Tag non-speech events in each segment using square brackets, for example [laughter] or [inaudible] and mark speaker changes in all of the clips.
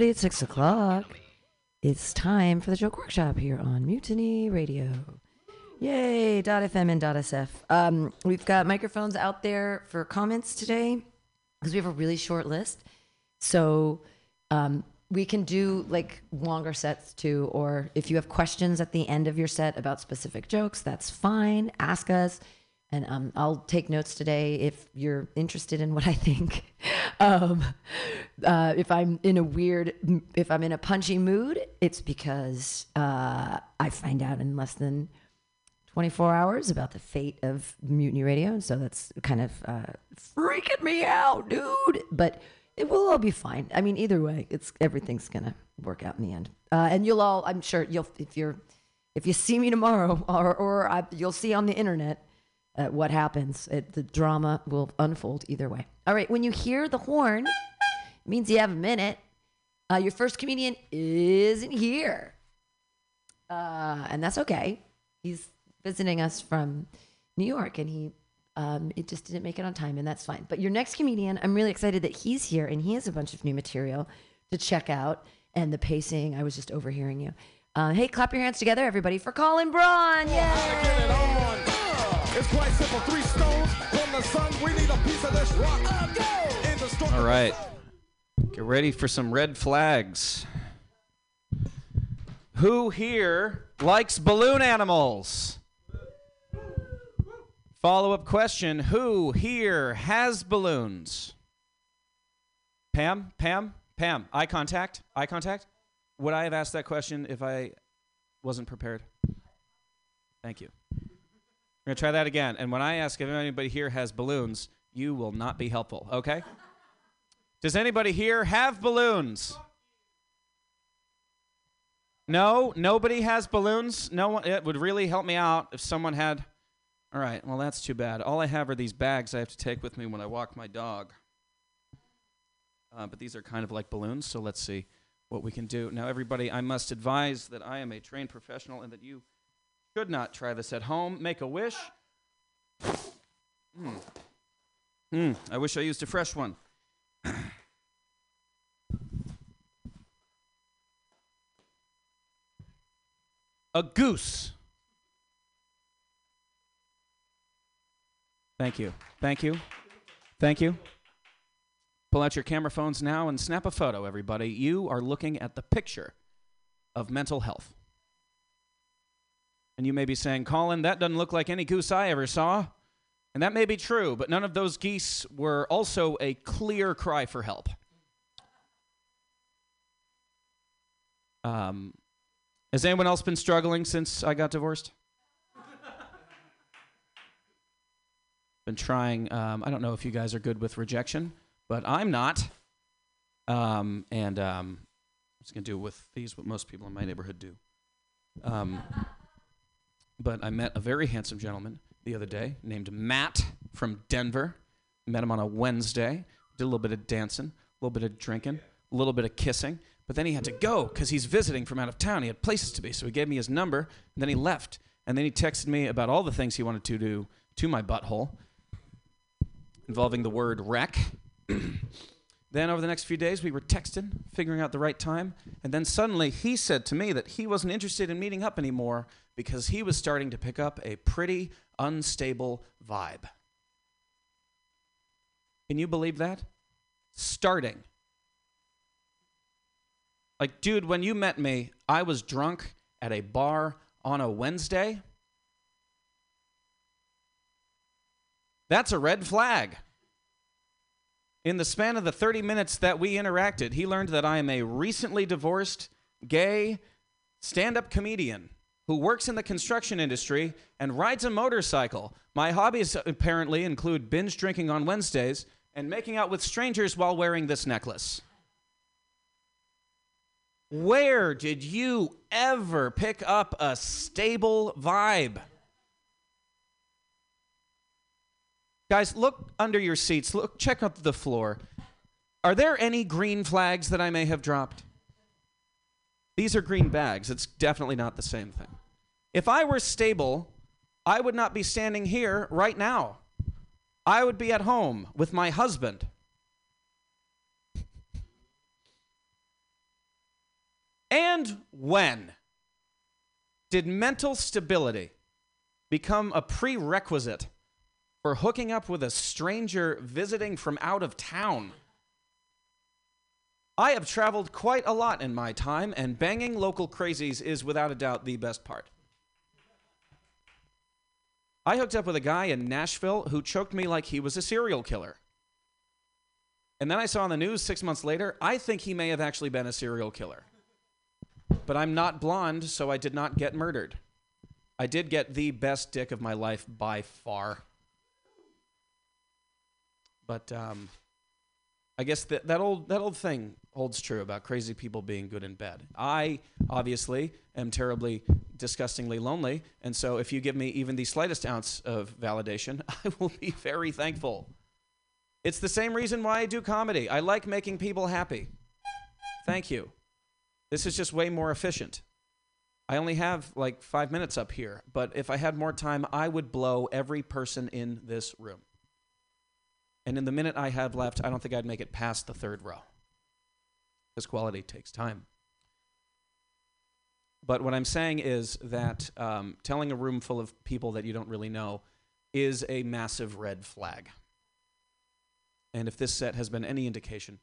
Speaker 1: everybody. It's six o'clock. It's time for the joke workshop here on Mutiny Radio. Yay! FM and dot SF. Um, we've got microphones out there for comments today because we have a really short list. So um, we can do like longer sets too, or if you have questions at the end of your set about specific jokes, that's fine. Ask us. And um, I'll take notes today if you're interested in what I think. [laughs] Um, uh, if I'm in a weird, if I'm in a punchy mood, it's because uh, I find out in less than 24 hours about the fate of Mutiny Radio. And so that's kind of uh, freaking me out, dude. But it will all be fine. I mean, either way, it's everything's gonna work out in the end. Uh, and you'll all, I'm sure, you'll if you're if you see me tomorrow, [laughs] or or I, you'll see on the internet uh, what happens. It, the drama will unfold either way. All right, when you hear the horn, it means you have a minute. Uh, your first comedian isn't here, uh, and that's okay. He's visiting us from New York, and he um, it just didn't make it on time, and that's fine. But your next comedian, I'm really excited that he's here, and he has a bunch of new material to check out. And the pacing, I was just overhearing you. Uh, hey, clap your hands together, everybody, for Colin Braun!
Speaker 2: It's quite simple. Three stones from the sun. We need a piece of this rock.
Speaker 3: All right. Get ready for some red flags. Who here likes balloon animals? Follow up question Who here has balloons? Pam? Pam? Pam? Eye contact? Eye contact? Would I have asked that question if I wasn't prepared? Thank you. We're going to try that again. And when I ask if anybody here has balloons, you will not be helpful, okay? Does anybody here have balloons? No, nobody has balloons. No one. It would really help me out if someone had. All right. Well, that's too bad. All I have are these bags I have to take with me when I walk my dog. Uh, but these are kind of like balloons. So let's see what we can do. Now, everybody, I must advise that I am a trained professional and that you should not try this at home. Make a wish. Hmm. Hmm. I wish I used a fresh one. [clears throat] a goose. Thank you. Thank you. Thank you. Pull out your camera phones now and snap a photo, everybody. You are looking at the picture of mental health. And you may be saying, Colin, that doesn't look like any goose I ever saw. And that may be true, but none of those geese were also a clear cry for help. Um, has anyone else been struggling since I got divorced? [laughs] been trying. Um, I don't know if you guys are good with rejection, but I'm not. Um, and um, I'm just gonna do with these what most people in my neighborhood do. But I met a very handsome gentleman the other day named Matt from Denver. Met him on a Wednesday. Did a little bit of dancing, a little bit of drinking, a little bit of kissing. But then he had to go because he's visiting from out of town. He had places to be. So he gave me his number, and then he left. And then he texted me about all the things he wanted to do to my butthole, involving the word wreck. [clears throat] then over the next few days, we were texting, figuring out the right time. And then suddenly he said to me that he wasn't interested in meeting up anymore because he was starting to pick up a pretty unstable vibe. Can you believe that? Starting. Like, dude, when you met me, I was drunk at a bar on a Wednesday? That's a red flag. In the span of the 30 minutes that we interacted, he learned that I am a recently divorced, gay, stand up comedian who works in the construction industry and rides a motorcycle. My hobbies apparently include binge drinking on Wednesdays and making out with strangers while wearing this necklace. Where did you ever pick up a stable vibe? Guys, look under your seats. Look, check out the floor. Are there any green flags that I may have dropped? These are green bags. It's definitely not the same thing. If I were stable, I would not be standing here right now. I would be at home with my husband. And when did mental stability become a prerequisite for hooking up with a stranger visiting from out of town? I have traveled quite a lot in my time, and banging local crazies is without a doubt the best part. I hooked up with a guy in Nashville who choked me like he was a serial killer. And then I saw on the news six months later, I think he may have actually been a serial killer. But I'm not blonde, so I did not get murdered. I did get the best dick of my life by far. But um, I guess that, that old that old thing holds true about crazy people being good in bed. I obviously am terribly disgustingly lonely, and so if you give me even the slightest ounce of validation, [laughs] I will be very thankful. It's the same reason why I do comedy. I like making people happy. Thank you. This is just way more efficient. I only have like 5 minutes up here, but if I had more time, I would blow every person in this room. And in the minute I have left, I don't think I'd make it past the third row. Because quality takes time. But what I'm saying is that um, telling a room full of people that you don't really know is a massive red flag. And if this set has been any indication,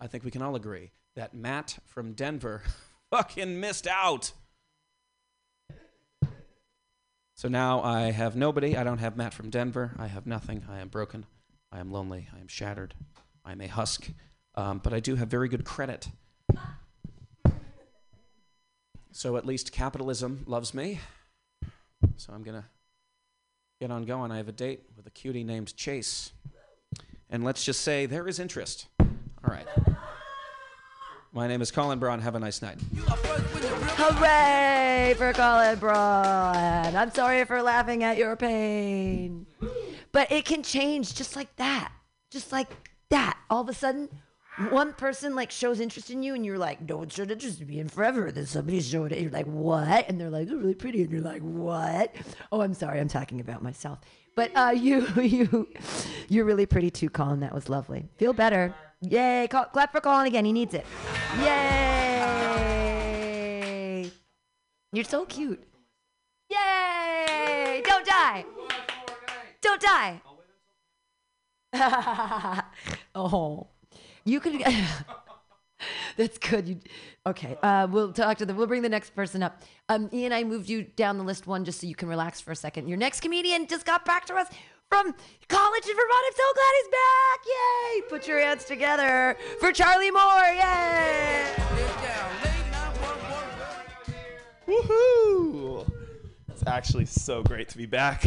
Speaker 3: I think we can all agree that Matt from Denver [laughs] fucking missed out. So now I have nobody. I don't have Matt from Denver. I have nothing. I am broken. I am lonely. I am shattered. I am a husk. Um, but I do have very good credit. So at least capitalism loves me. So I'm going to get on going. I have a date with a cutie named Chase. And let's just say there is interest. All right. My name is Colin Braun. Have a nice night.
Speaker 1: Hooray for Colin Braun. I'm sorry for laughing at your pain. But it can change just like that. Just like that. All of a sudden, one person like shows interest in you and you're like, no one showed interest in me in forever. Then somebody showed it. You're like, what? And they're like, you're really pretty. And you're like, what? Oh, I'm sorry. I'm talking about myself. But uh, [laughs] you, you, you're really pretty too, Colin. That was lovely. Feel better. Yay. Call, clap for Colin again. He needs it. Yay. You're so cute. Yay. Don't die. Don't die. [laughs] oh, you could. [laughs] That's good. You, okay. Uh, we'll talk to them. We'll bring the next person up. Um, Ian, I moved you down the list one just so you can relax for a second. Your next comedian just got back to us from college in Vermont. I'm so glad he's back. Yay! Put your hands together for Charlie Moore. Yay!
Speaker 4: Woohoo! It's actually so great to be back.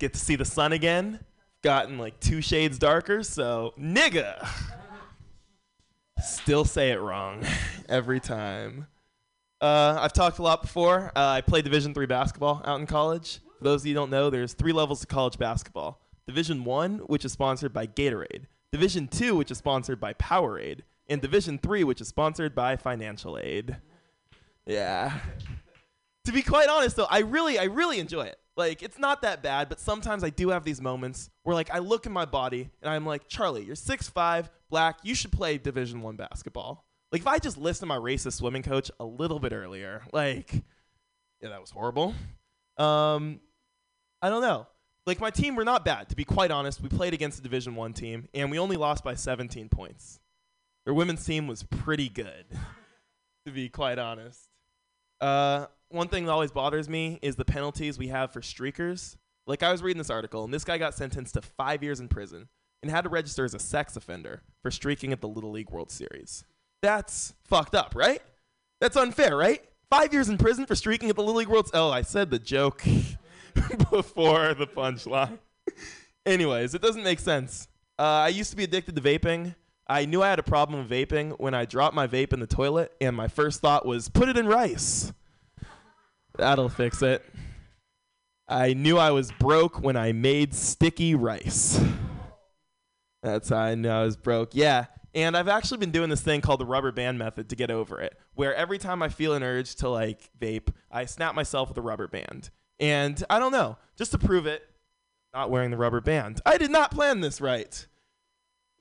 Speaker 4: Get to see the sun again. Gotten like two shades darker, so nigga. Still say it wrong [laughs] every time. Uh, I've talked a lot before. Uh, I played Division three basketball out in college. For those of you who don't know, there's three levels of college basketball. Division one, which is sponsored by Gatorade. Division two, which is sponsored by Powerade. And Division three, which is sponsored by Financial Aid. Yeah to be quite honest though, I really I really enjoy it. Like it's not that bad, but sometimes I do have these moments where like I look at my body and I'm like, Charlie, you're 6'5, black, you should play Division 1 basketball. Like if I just listened to my racist swimming coach a little bit earlier, like yeah, that was horrible. Um I don't know. Like my team were not bad, to be quite honest. We played against a Division 1 team and we only lost by 17 points. Their women's team was pretty good, [laughs] to be quite honest. Uh one thing that always bothers me is the penalties we have for streakers. Like I was reading this article, and this guy got sentenced to five years in prison and had to register as a sex offender for streaking at the Little League World Series. That's fucked up, right? That's unfair, right? Five years in prison for streaking at the Little League World. Oh, I said the joke [laughs] before the punchline. [laughs] Anyways, it doesn't make sense. Uh, I used to be addicted to vaping. I knew I had a problem with vaping when I dropped my vape in the toilet, and my first thought was put it in rice. That'll fix it. I knew I was broke when I made sticky rice. That's how I know I was broke. Yeah. And I've actually been doing this thing called the rubber band method to get over it, where every time I feel an urge to like vape, I snap myself with a rubber band. And I don't know, just to prove it, not wearing the rubber band. I did not plan this right.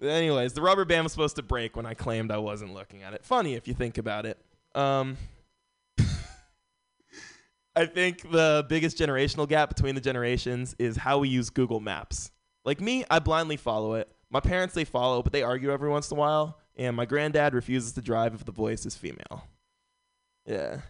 Speaker 4: Anyways, the rubber band was supposed to break when I claimed I wasn't looking at it. Funny if you think about it. Um, I think the biggest generational gap between the generations is how we use Google Maps. Like me, I blindly follow it. My parents, they follow, but they argue every once in a while. And my granddad refuses to drive if the voice is female. Yeah.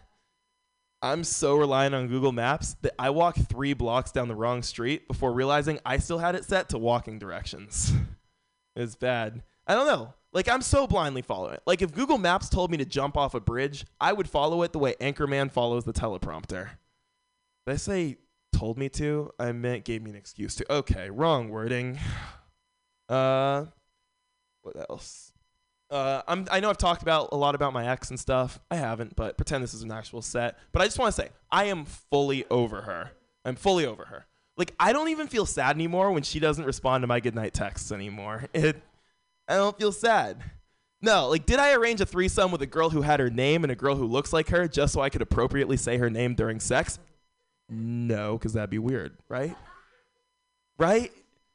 Speaker 4: I'm so reliant on Google Maps that I walk three blocks down the wrong street before realizing I still had it set to walking directions. [laughs] it's bad. I don't know. Like I'm so blindly following it. Like if Google Maps told me to jump off a bridge, I would follow it the way Anchorman follows the teleprompter. Did I say told me to? I meant gave me an excuse to. Okay, wrong wording. [sighs] Uh, what else? Uh, I'm, I know I've talked about a lot about my ex and stuff. I haven't, but pretend this is an actual set. But I just want to say, I am fully over her. I'm fully over her. Like, I don't even feel sad anymore when she doesn't respond to my goodnight texts anymore. [laughs] It, I don't feel sad. No, like, did I arrange a threesome with a girl who had her name and a girl who looks like her just so I could appropriately say her name during sex? No, because that'd be weird, right? Right?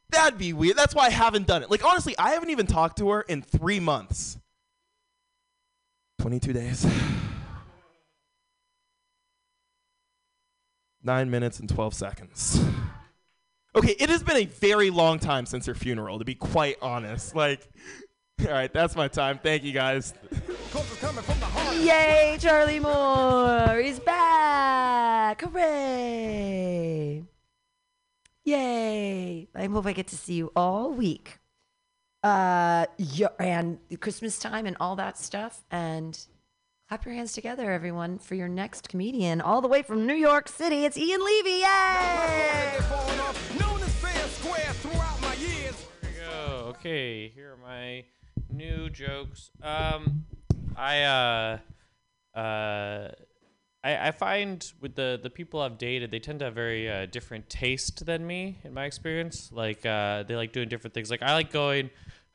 Speaker 4: That'd be weird. That's why I haven't done it. Like, honestly, I haven't even talked to her in three months. 22 days. [sighs] Nine minutes and 12 seconds. Okay, it has been a very long time since her funeral, to be quite honest. Like, all right, that's my time. Thank you guys.
Speaker 1: Yay, Charlie Moore! is back! Hooray! Yay! I hope I get to see you all week. Uh, yeah, and Christmas time and all that stuff. And clap your hands together, everyone, for your next comedian, all the way from New York City. It's Ian Levy. Yay!
Speaker 2: Known as fair square throughout my years.
Speaker 5: Here we go. Okay, here are my new jokes. Um, I uh, uh, I, I find with the the people I've dated, they tend to have very uh, different taste than me in my experience. Like uh, they like doing different things. Like I like going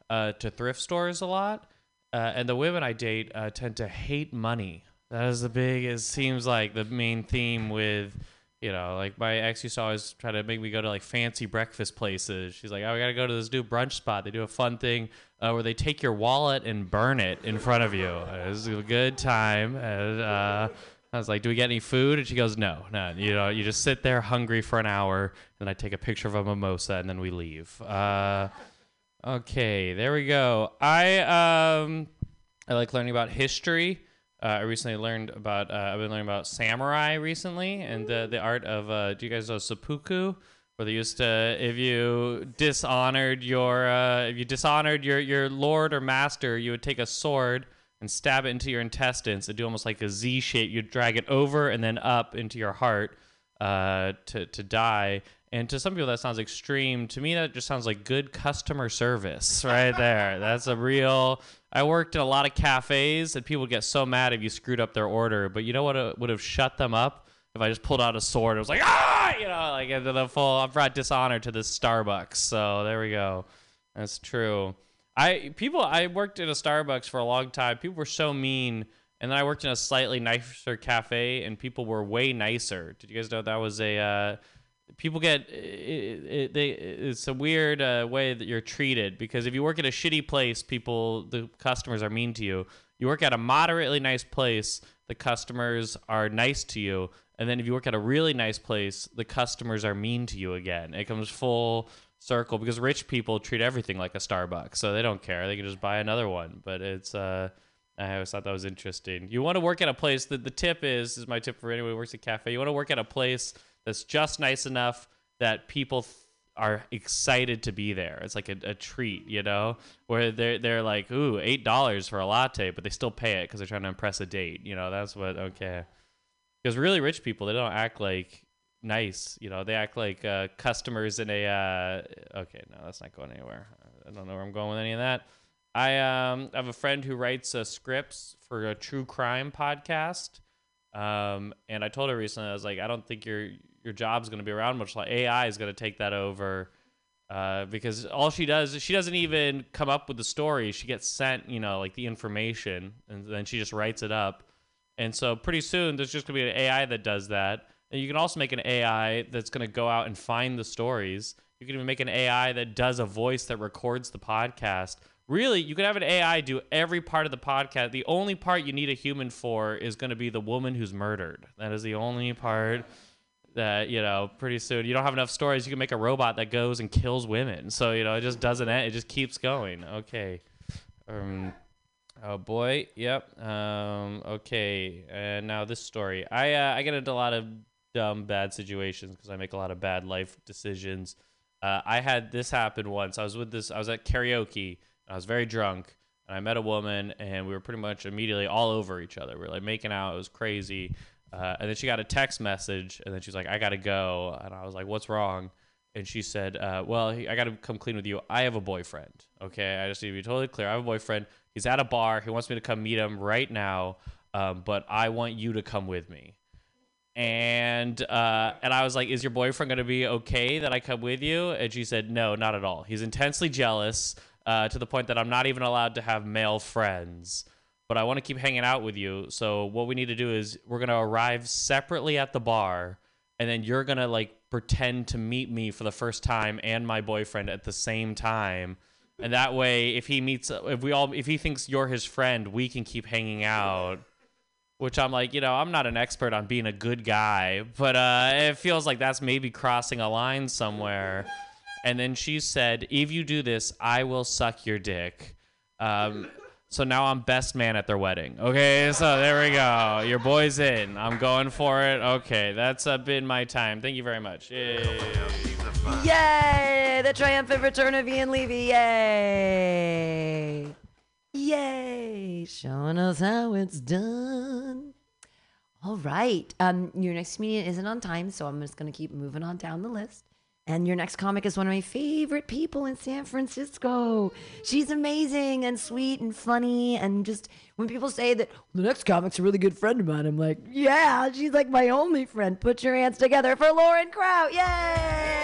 Speaker 5: uh, to thrift stores a lot, uh, and the women I date uh, tend to hate money. That is the big. It seems like the main theme with you know, like my ex used to always try to make me go to like fancy breakfast places. She's like, "Oh, we gotta go to this new brunch spot. They do a fun thing uh, where they take your wallet and burn it in front of you. It was a good time." And uh, I was like, "Do we get any food?" And she goes, "No, no. You know, you just sit there hungry for an hour, and I take a picture of a mimosa, and then we leave." Uh, okay, there we go. I um, I like learning about history. Uh, I recently learned about. Uh, I've been learning about samurai recently and the the art of. Uh, do you guys know seppuku? Where they used to, if you dishonored your, uh, if you dishonored your your lord or master, you would take a sword and stab it into your intestines and do almost like a Z shape. You'd drag it over and then up into your heart uh, to to die. And to some people that sounds extreme. To me, that just sounds like good customer service [laughs] right there. That's a real. I worked in a lot of cafes, and people get so mad if you screwed up their order. But you know what uh, would have shut them up if I just pulled out a sword. It was like ah, you know, like into the full. I brought dishonor to this Starbucks. So there we go. That's true. I people. I worked at a Starbucks for a long time. People were so mean. And then I worked in a slightly nicer cafe, and people were way nicer. Did you guys know that was a? Uh, people get it, it, they, it's a weird uh, way that you're treated because if you work at a shitty place people the customers are mean to you you work at a moderately nice place the customers are nice to you and then if you work at a really nice place the customers are mean to you again it comes full circle because rich people treat everything like a starbucks so they don't care they can just buy another one but it's uh I always thought that was interesting. You want to work at a place that the tip is is my tip for anyone who works at cafe. You want to work at a place that's just nice enough that people th- are excited to be there. It's like a, a treat, you know, where they're they're like, ooh, eight dollars for a latte, but they still pay it because they're trying to impress a date. You know, that's what okay. Because really rich people, they don't act like nice. You know, they act like uh, customers in a. Uh, okay, no, that's not going anywhere. I don't know where I'm going with any of that. I um have a friend who writes uh, scripts for a true crime podcast. Um, and I told her recently, I was like, I don't think your your job's going to be around much. Like AI is going to take that over. Uh, because all she does is she doesn't even come up with the story. She gets sent, you know, like the information, and then she just writes it up. And so pretty soon there's just gonna be an AI that does that. And you can also make an AI that's gonna go out and find the stories. You can even make an AI that does a voice that records the podcast. Really, you could have an AI do every part of the podcast. The only part you need a human for is gonna be the woman who's murdered. That is the only part that you know pretty soon you don't have enough stories you can make a robot that goes and kills women. So you know it just doesn't end it just keeps going. Okay. Um oh boy yep um okay and now this story. I uh, i get into a lot of dumb bad situations because i make a lot of bad life decisions. Uh, i had this happen once. I was with this i was at karaoke i was very drunk and i met a woman and we were pretty much immediately all over each other. We were like making out it was crazy uh, and then she got a text message, and then she's like, "I gotta go," and I was like, "What's wrong?" And she said, uh, "Well, I gotta come clean with you. I have a boyfriend. Okay, I just need to be totally clear. I have a boyfriend. He's at a bar. He wants me to come meet him right now, um, but I want you to come with me." And uh, and I was like, "Is your boyfriend gonna be okay that I come with you?" And she said, "No, not at all. He's intensely jealous uh, to the point that I'm not even allowed to have male friends." But I want to keep hanging out with you. So what we need to do is we're gonna arrive separately at the bar, and then you're gonna like pretend to meet me for the first time and my boyfriend at the same time. And that way, if he meets, if we all, if he thinks you're his friend, we can keep hanging out. Which I'm like, you know, I'm not an expert on being a good guy, but uh, it feels like that's maybe crossing a line somewhere. And then she said, if you do this, I will suck your dick. Um, so now I'm best man at their wedding. Okay, so there we go. Your boy's in. I'm going for it. Okay, that's uh, been my time. Thank you very much. Yay.
Speaker 1: Yay! The triumphant return of Ian Levy. Yay! Yay! Showing us how it's done. All right. Um, your next comedian isn't on time, so I'm just gonna keep moving on down the list. And your next comic is one of my favorite people in San Francisco. She's amazing and sweet and funny. And just when people say that the next comic's a really good friend of mine, I'm like, yeah, she's like my only friend. Put your hands together for Lauren Kraut. Yay!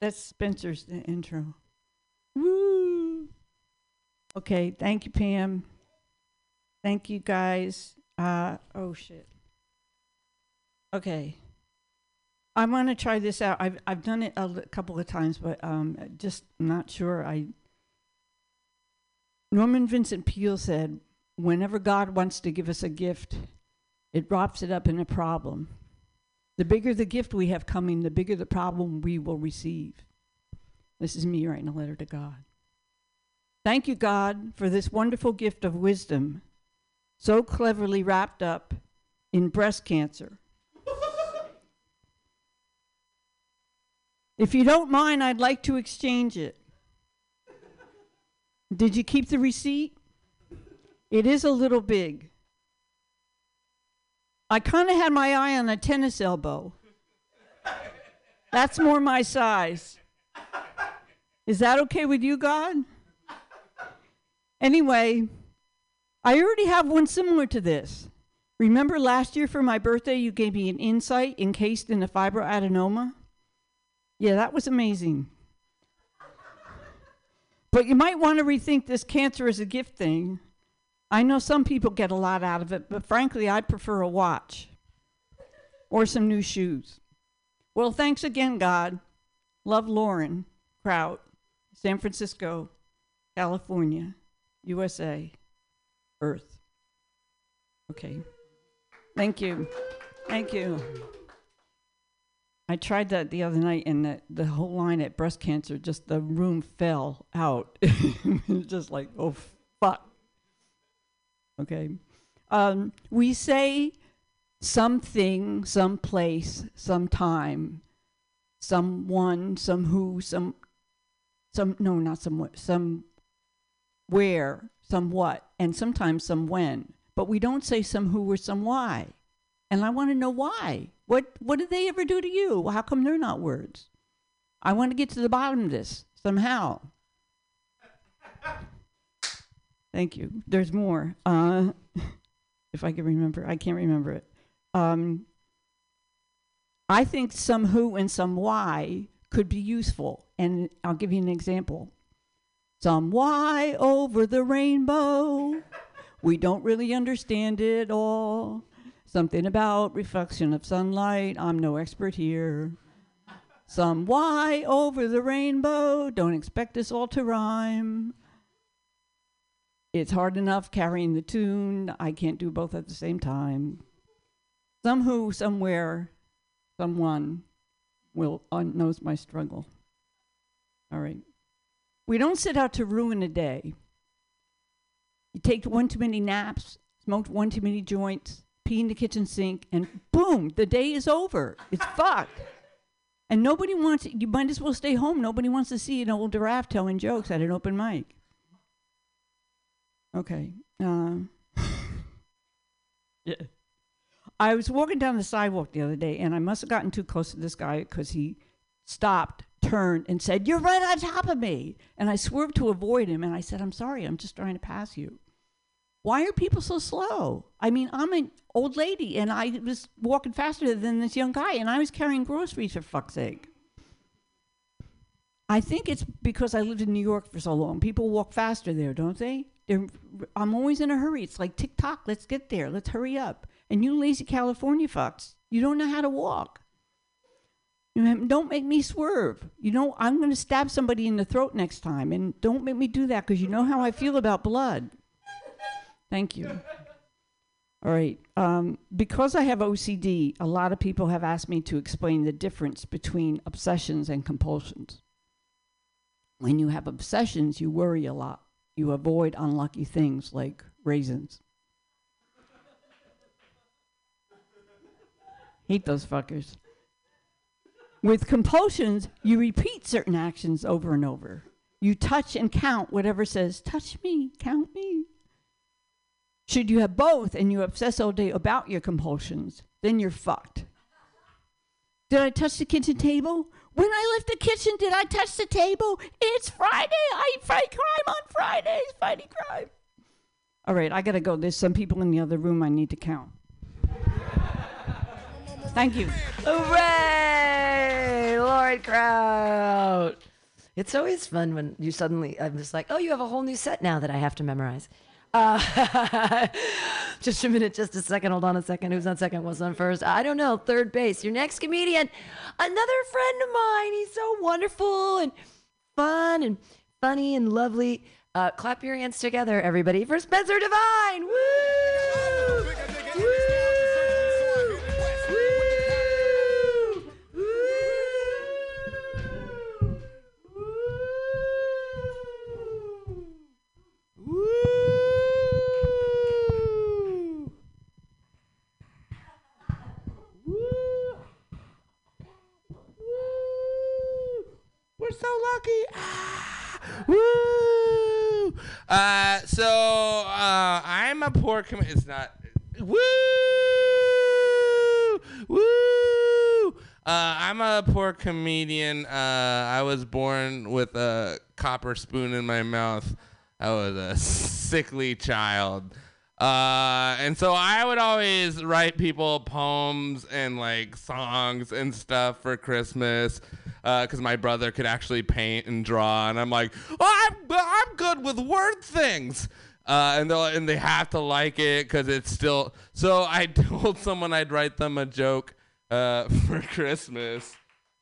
Speaker 6: That's Spencer's intro. Woo! Okay, thank you, Pam. Thank you, guys. Uh, oh shit. Okay. I want to try this out. I've I've done it a couple of times, but um, just not sure. I. Norman Vincent Peale said, "Whenever God wants to give us a gift, it wraps it up in a problem. The bigger the gift we have coming, the bigger the problem we will receive." This is me writing a letter to God. Thank you, God, for this wonderful gift of wisdom, so cleverly wrapped up in breast cancer. If you don't mind, I'd like to exchange it. Did you keep the receipt? It is a little big. I kind of had my eye on a tennis elbow. That's more my size. Is that okay with you, God? Anyway, I already have one similar to this. Remember last year for my birthday, you gave me an insight encased in a fibroadenoma? Yeah, that was amazing. But you might want to rethink this cancer as a gift thing. I know some people get a lot out of it, but frankly, I prefer a watch or some new shoes. Well, thanks again, God. Love Lauren Kraut, San Francisco, California, USA, Earth. Okay. Thank you. Thank you. I tried that the other night, and the, the whole line at breast cancer, just the room fell out. [laughs] just like, oh, fuck. Okay. Um, we say something, someplace, sometime, someone, some who, some, some, no, not some, some where, some what, and sometimes some when. But we don't say some who or some why. And I want to know why. What what did they ever do to you? How come they're not words? I want to get to the bottom of this somehow. [laughs] Thank you. There's more. Uh, [laughs] if I can remember, I can't remember it. Um, I think some who and some why could be useful, and I'll give you an example. Some why over the rainbow. We don't really understand it all. Something about reflection of sunlight. I'm no expert here. Some why over the rainbow. Don't expect us all to rhyme. It's hard enough carrying the tune. I can't do both at the same time. Some who, somewhere, someone will uh, knows my struggle. All right. We don't set out to ruin a day. You take one too many naps, smoked one too many joints, pee in the kitchen sink, and boom, the day is over. It's [laughs] fucked. And nobody wants, you might as well stay home. Nobody wants to see an old giraffe telling jokes at an open mic. Okay. Uh, yeah. I was walking down the sidewalk the other day, and I must have gotten too close to this guy because he stopped, turned, and said, You're right on top of me. And I swerved to avoid him, and I said, I'm sorry, I'm just trying to pass you. Why are people so slow? I mean, I'm an old lady, and I was walking faster than this young guy, and I was carrying groceries for fuck's sake. I think it's because I lived in New York for so long. People walk faster there, don't they? They're, I'm always in a hurry. It's like tick tock, let's get there, let's hurry up. And you lazy California fucks, you don't know how to walk. Don't make me swerve. You know, I'm going to stab somebody in the throat next time, and don't make me do that because you know how I feel about blood. Thank you. All right. Um, because I have OCD, a lot of people have asked me to explain the difference between obsessions and compulsions. When you have obsessions, you worry a lot. You avoid unlucky things like raisins. Hate those fuckers. With compulsions, you repeat certain actions over and over. You touch and count whatever says, touch me, count me. Should you have both and you obsess all day about your compulsions, then you're fucked. Did I touch the kitchen table? When I left the kitchen, did I touch the table? It's Friday. I fight crime on Fridays. Fighting crime. All right, I gotta go. There's some people in the other room I need to count. Thank you.
Speaker 1: Hooray! Lord Kraut. It's always fun when you suddenly, I'm just like, oh, you have a whole new set now that I have to memorize. Uh, [laughs] just a minute, just a second. Hold on a second. Who's on second? What's on first? I don't know. Third base. Your next comedian, another friend of mine. He's so wonderful and fun and funny and lovely. Uh, clap your hands together, everybody, for Spencer Divine. Woo! Woo!
Speaker 7: We're so lucky. Ah, woo! Uh, so uh, I'm a poor com- It's not. Woo! Woo! Uh, I'm a poor comedian. Uh, I was born with a copper spoon in my mouth. I was a sickly child. Uh, and so I would always write people poems and like songs and stuff for Christmas because my brother could actually paint and draw, and I'm like, oh, I'm I'm good with word things. Uh, and they and they have to like it because it's still. So I [laughs] told someone I'd write them a joke uh, [laughs] for Christmas,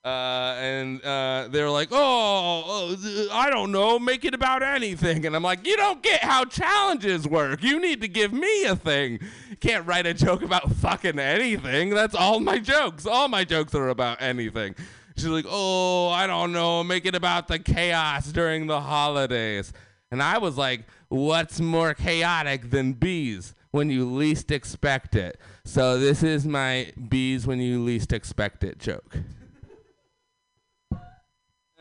Speaker 7: Uh, and uh, they were like, oh, oh, I don't know, make it about anything. And I'm like, you don't get how challenges work. You need to give me a thing. Can't write a joke about fucking anything. That's all my jokes. All my jokes are about anything. She's like, oh, I don't know, make it about the chaos during the holidays. And I was like, what's more chaotic than bees when you least expect it? So this is my bees when you least expect it joke.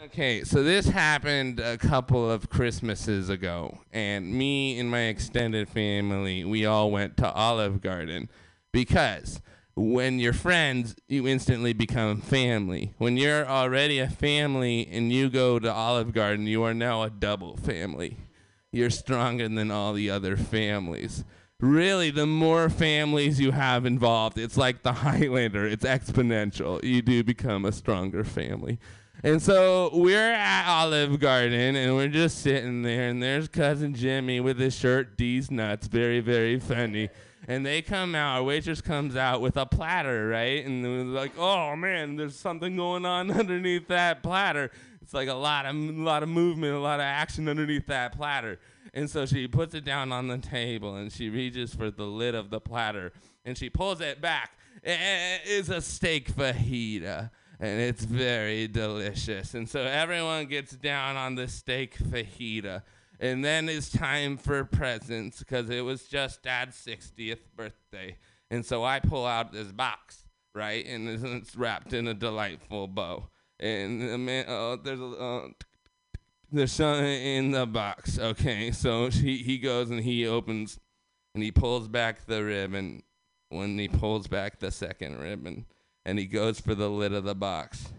Speaker 7: Okay, so this happened a couple of Christmases ago, and me and my extended family, we all went to Olive Garden because when you're friends, you instantly become family. When you're already a family and you go to Olive Garden, you are now a double family. You're stronger than all the other families. Really, the more families you have involved, it's like the [laughs] Highlander, it's exponential. You do become a stronger family. And so we're at Olive Garden and we're just sitting there, and there's cousin Jimmy with his shirt D's nuts, very, very funny. And they come out, our waitress comes out with a platter, right? And they're like, oh man, there's something going on [laughs] underneath that platter. It's like a lot of a lot of movement, a lot of action underneath that platter. And so she puts it down on the table and she reaches for the lid of the platter and she pulls it back. Eh, It's a steak fajita and it's very delicious. And so everyone gets down on the steak fajita. And then it's time for presents because it was just dad's 60th birthday. And so I pull out this box, right? And it's- wrapped in a delightful bow. And man, uh, there's a. Uh, there's something in the box. Okay, so he, he goes and he opens and he pulls back the ribbon. When he pulls back the second ribbon, and he goes for the lid of the box.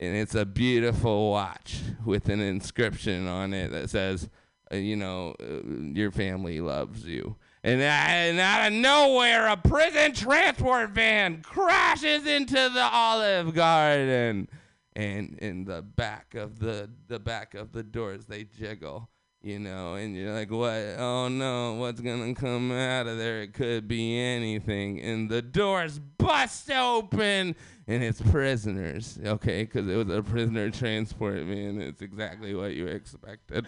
Speaker 7: And it's a beautiful watch with an inscription on it that says, uh, you know, uh, your family loves you. And, and out of nowhere, a prison transport van crashes into the Olive Garden. And in the back of the the back of the doors, they jiggle you know, and you're like, what? Oh no, what's gonna come out of there? It could be anything. And the doors bust open, and it's prisoners, okay? Because it was a prisoner [laughs] transport van. It's exactly what you expected.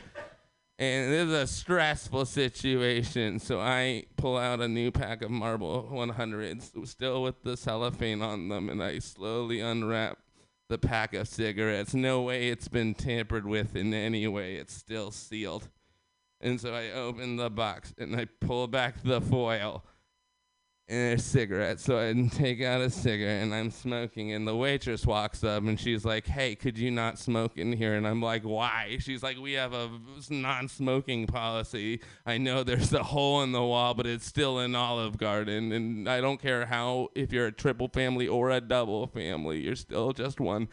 Speaker 7: And it is a stressful situation, so I pull out a new pack of Marlboro 100s, still with the cellophane on them, and I slowly unwrap the pack of cigarettes. No way it's been tampered with in any way. It's still sealed. And so I open the box and I pull back the foil. And there's cigarettes. So I take out a cigarette and I'm smoking. And the waitress walks up and she's like, Hey, could you not smoke in here? And I'm like, Why? She's like, We have a non smoking policy. I know there's a hole in the wall, but it's still an Olive Garden. And I don't care how, if you're a triple family or a double family, you're still just one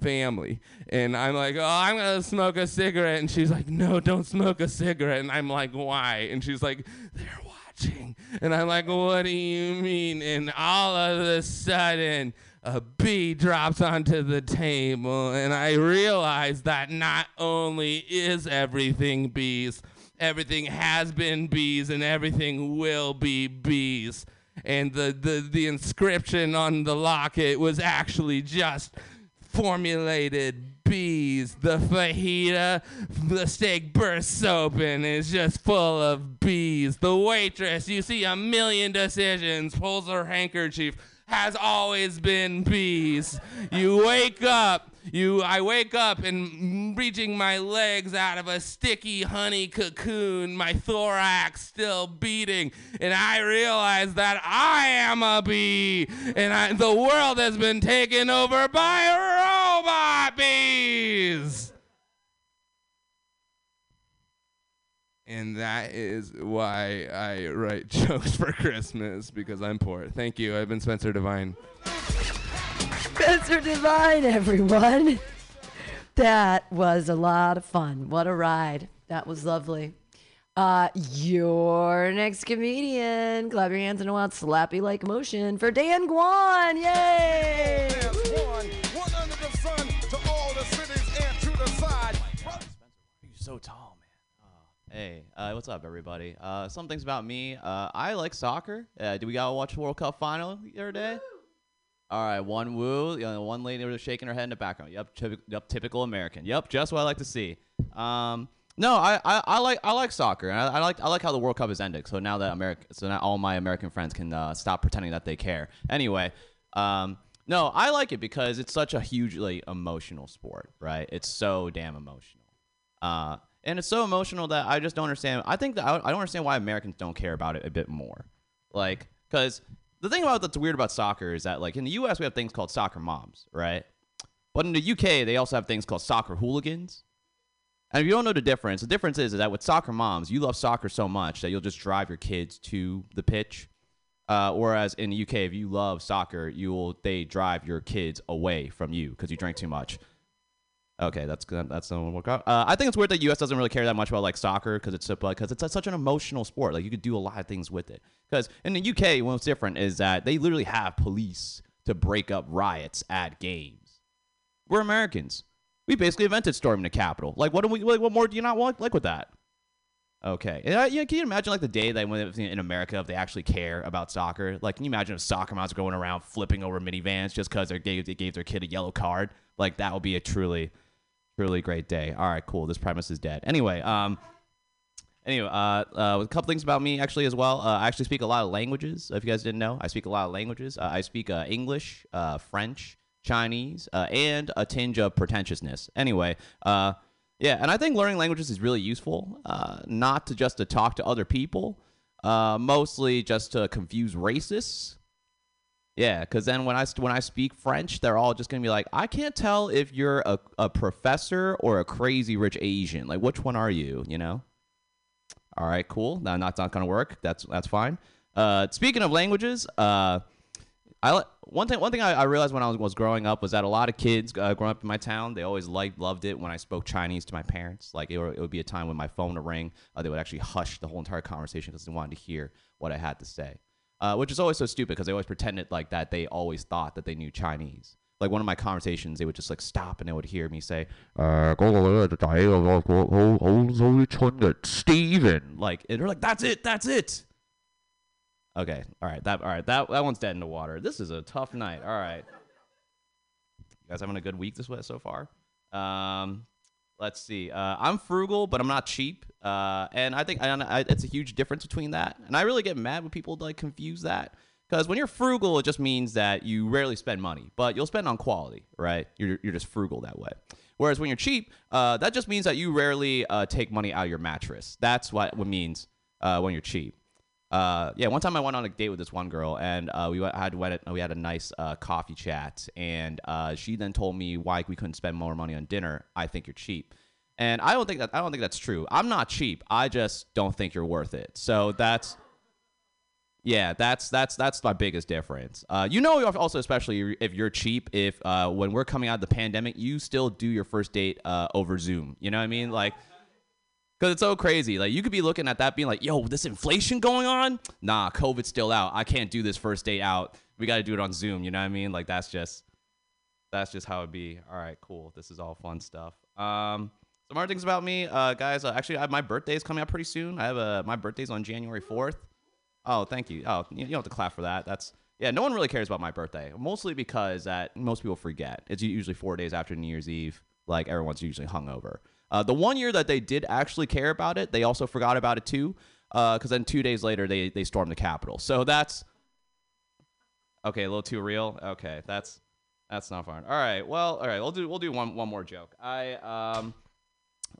Speaker 7: family. And I'm like, oh, I'm going to smoke a cigarette. And she's like, no, don't smoke a cigarette. And I'm like, why? And she's like, they're watching. And I'm like, what do you mean? And all of a sudden, a bee drops onto the table. And I realize that not only is everything bees, everything has been bees and everything will be bees. And the, the, the inscription on the locket was actually just formulated bees. The fajita, the steak bursts open, is just full of bees. The waitress, you see a million decisions, pulls her handkerchief, has always been bees. You wake up. You, I wake up and reaching my legs out of a sticky honey cocoon, my thorax still beating, and I realize that I am a bee, and I, the world has been taken over by robot bees. And that is why I write [laughs] jokes for Christmas because I'm poor. Thank you. I've been Spencer Devine.
Speaker 1: Spencer Divine, everyone. That was a lot of fun. What a ride. That was lovely. Uh, your next comedian. Clap your hands in a wild slappy like motion for Dan Guan. Yay!
Speaker 2: One, one under the sun to all the cities and to the side.
Speaker 8: You're so tall, man. Hey, uh, what's up, everybody? Uh, some things about me. Uh, I like soccer. Uh, did we gotta watch the World Cup final the other day? All right, one woo. You know, one lady was shaking her head in the background. Yep, typ- yep, typical American. Yep, just what I like to see. Um, no, I, I, I like I like soccer. I, I like I like how the World Cup is ended. So now that America, so now all my American friends can uh, stop pretending that they care. Anyway, um, no, I like it because it's such a hugely emotional sport, right? It's so damn emotional. And it's so emotional that I just don't understand. I think that I, I don't understand why Americans don't care about it a bit more. Like, because the thing about that's weird about soccer is that, like, in the U.S. we have things called soccer moms, right? But in the UK they also have things called soccer hooligans. And if you don't know the difference, the difference is, is that with soccer moms, you love soccer so much that you'll just drive your kids to the pitch. Uh, whereas in the UK, if you love soccer, you will they drive your kids away from you because you drink too much. Okay, that's. That's not work out. Uh, I think it's weird that U.S. doesn't really care that much about like soccer because it's because it's such an emotional sport. Like you could do a lot of things with it. Because in the UK, what's different is that they literally have police to break up riots at games. We're Americans. We basically invented storming the Capitol. Like, what do we? Like, what more do you not want? Like with that? Okay. And, uh, yeah, can you imagine like the day that when in America, if they actually care about soccer? Like, can you imagine if soccer moms going around flipping over minivans just because they gave they gave their kid a yellow card? Like, that would be a truly, truly great day. All right, cool. This premise is dead. Anyway, um, anyway, uh, uh, a couple things about me actually as well. Uh, I actually speak a lot of languages. If you guys didn't know, I speak a lot of languages. Uh, I speak uh, English, uh, French, Chinese, uh, and a tinge of pretentiousness. Anyway, uh, yeah, and I think learning languages is really useful, uh, not to just to talk to other people, uh, mostly just to confuse racists. Yeah, because then when I when I speak French, they're all just gonna be like, I can't tell if you're a, a professor or a crazy rich Asian. Like, which one are you? You know? All right, cool. Now that's not gonna work. That's that's fine. Uh, speaking of languages, uh, I one thing one thing I, I realized when I was, was growing up was that a lot of kids uh, growing up in my town they always liked loved it when I spoke Chinese to my parents. Like it, would- it would be a time when my phone would ring, uh, they would actually hush the whole entire conversation because they wanted to hear what I had to say uh, which is always so stupid because they always pretended like that. They always thought that they knew Chinese. Like one of my conversations, they would just like stop and they would hear me say, uh, Steven. Like, and they're like, that's it, that's it. Okay, all right, that all right, that that one's dead in the water. This is a tough night. All right, you guys having a good week this way so far? Um, let's see. Uh, I'm frugal, but I'm not cheap. Uh, and I think I, I, it's a huge difference between that. And I really get mad when people like confuse that because when you're frugal, it just means that you rarely spend money, but you'll spend on quality, right? You're you're just frugal that way. Whereas when you're cheap, uh, that just means that you rarely uh, take money out of your mattress. That's what it means uh, when you're cheap. Uh, yeah, one time I went on a date with this one girl, and uh, we went, had went, we had a nice uh, coffee chat, and uh, she then told me why we couldn't spend more money on dinner. I think you're cheap, and I don't think that I don't think that's true. I'm not cheap. I just don't think you're worth it. So that's yeah, that's that's that's my biggest difference. Uh, you know, also especially if you're cheap, if uh, when we're coming out of the pandemic, you still do your first date uh, over Zoom. You know what I mean? Like, because it's so crazy. Like, you could be looking at that, being like, "Yo, this inflation going on? Nah, COVID's still out. I can't do this first date out. We got to do it on Zoom." You know what I mean? Like, that's just that's just how it be. All right, cool. This is all fun stuff. Um, some other things about me, uh, guys. Uh, actually, I my birthday is coming up pretty soon. I have a my birthday's on January fourth. Oh, thank you. Oh, you, you don't have to clap for that. That's yeah. No one really cares about my birthday, mostly because that most people forget. It's usually four days after New Year's Eve. Like everyone's usually hungover. Uh, the one year that they did actually care about it, they also forgot about it too. Because then two days later, they they stormed the Capitol. So that's okay. A little too real. Okay, that's that's not fun. All right. Well, all right. We'll do we'll do one one more joke. I um.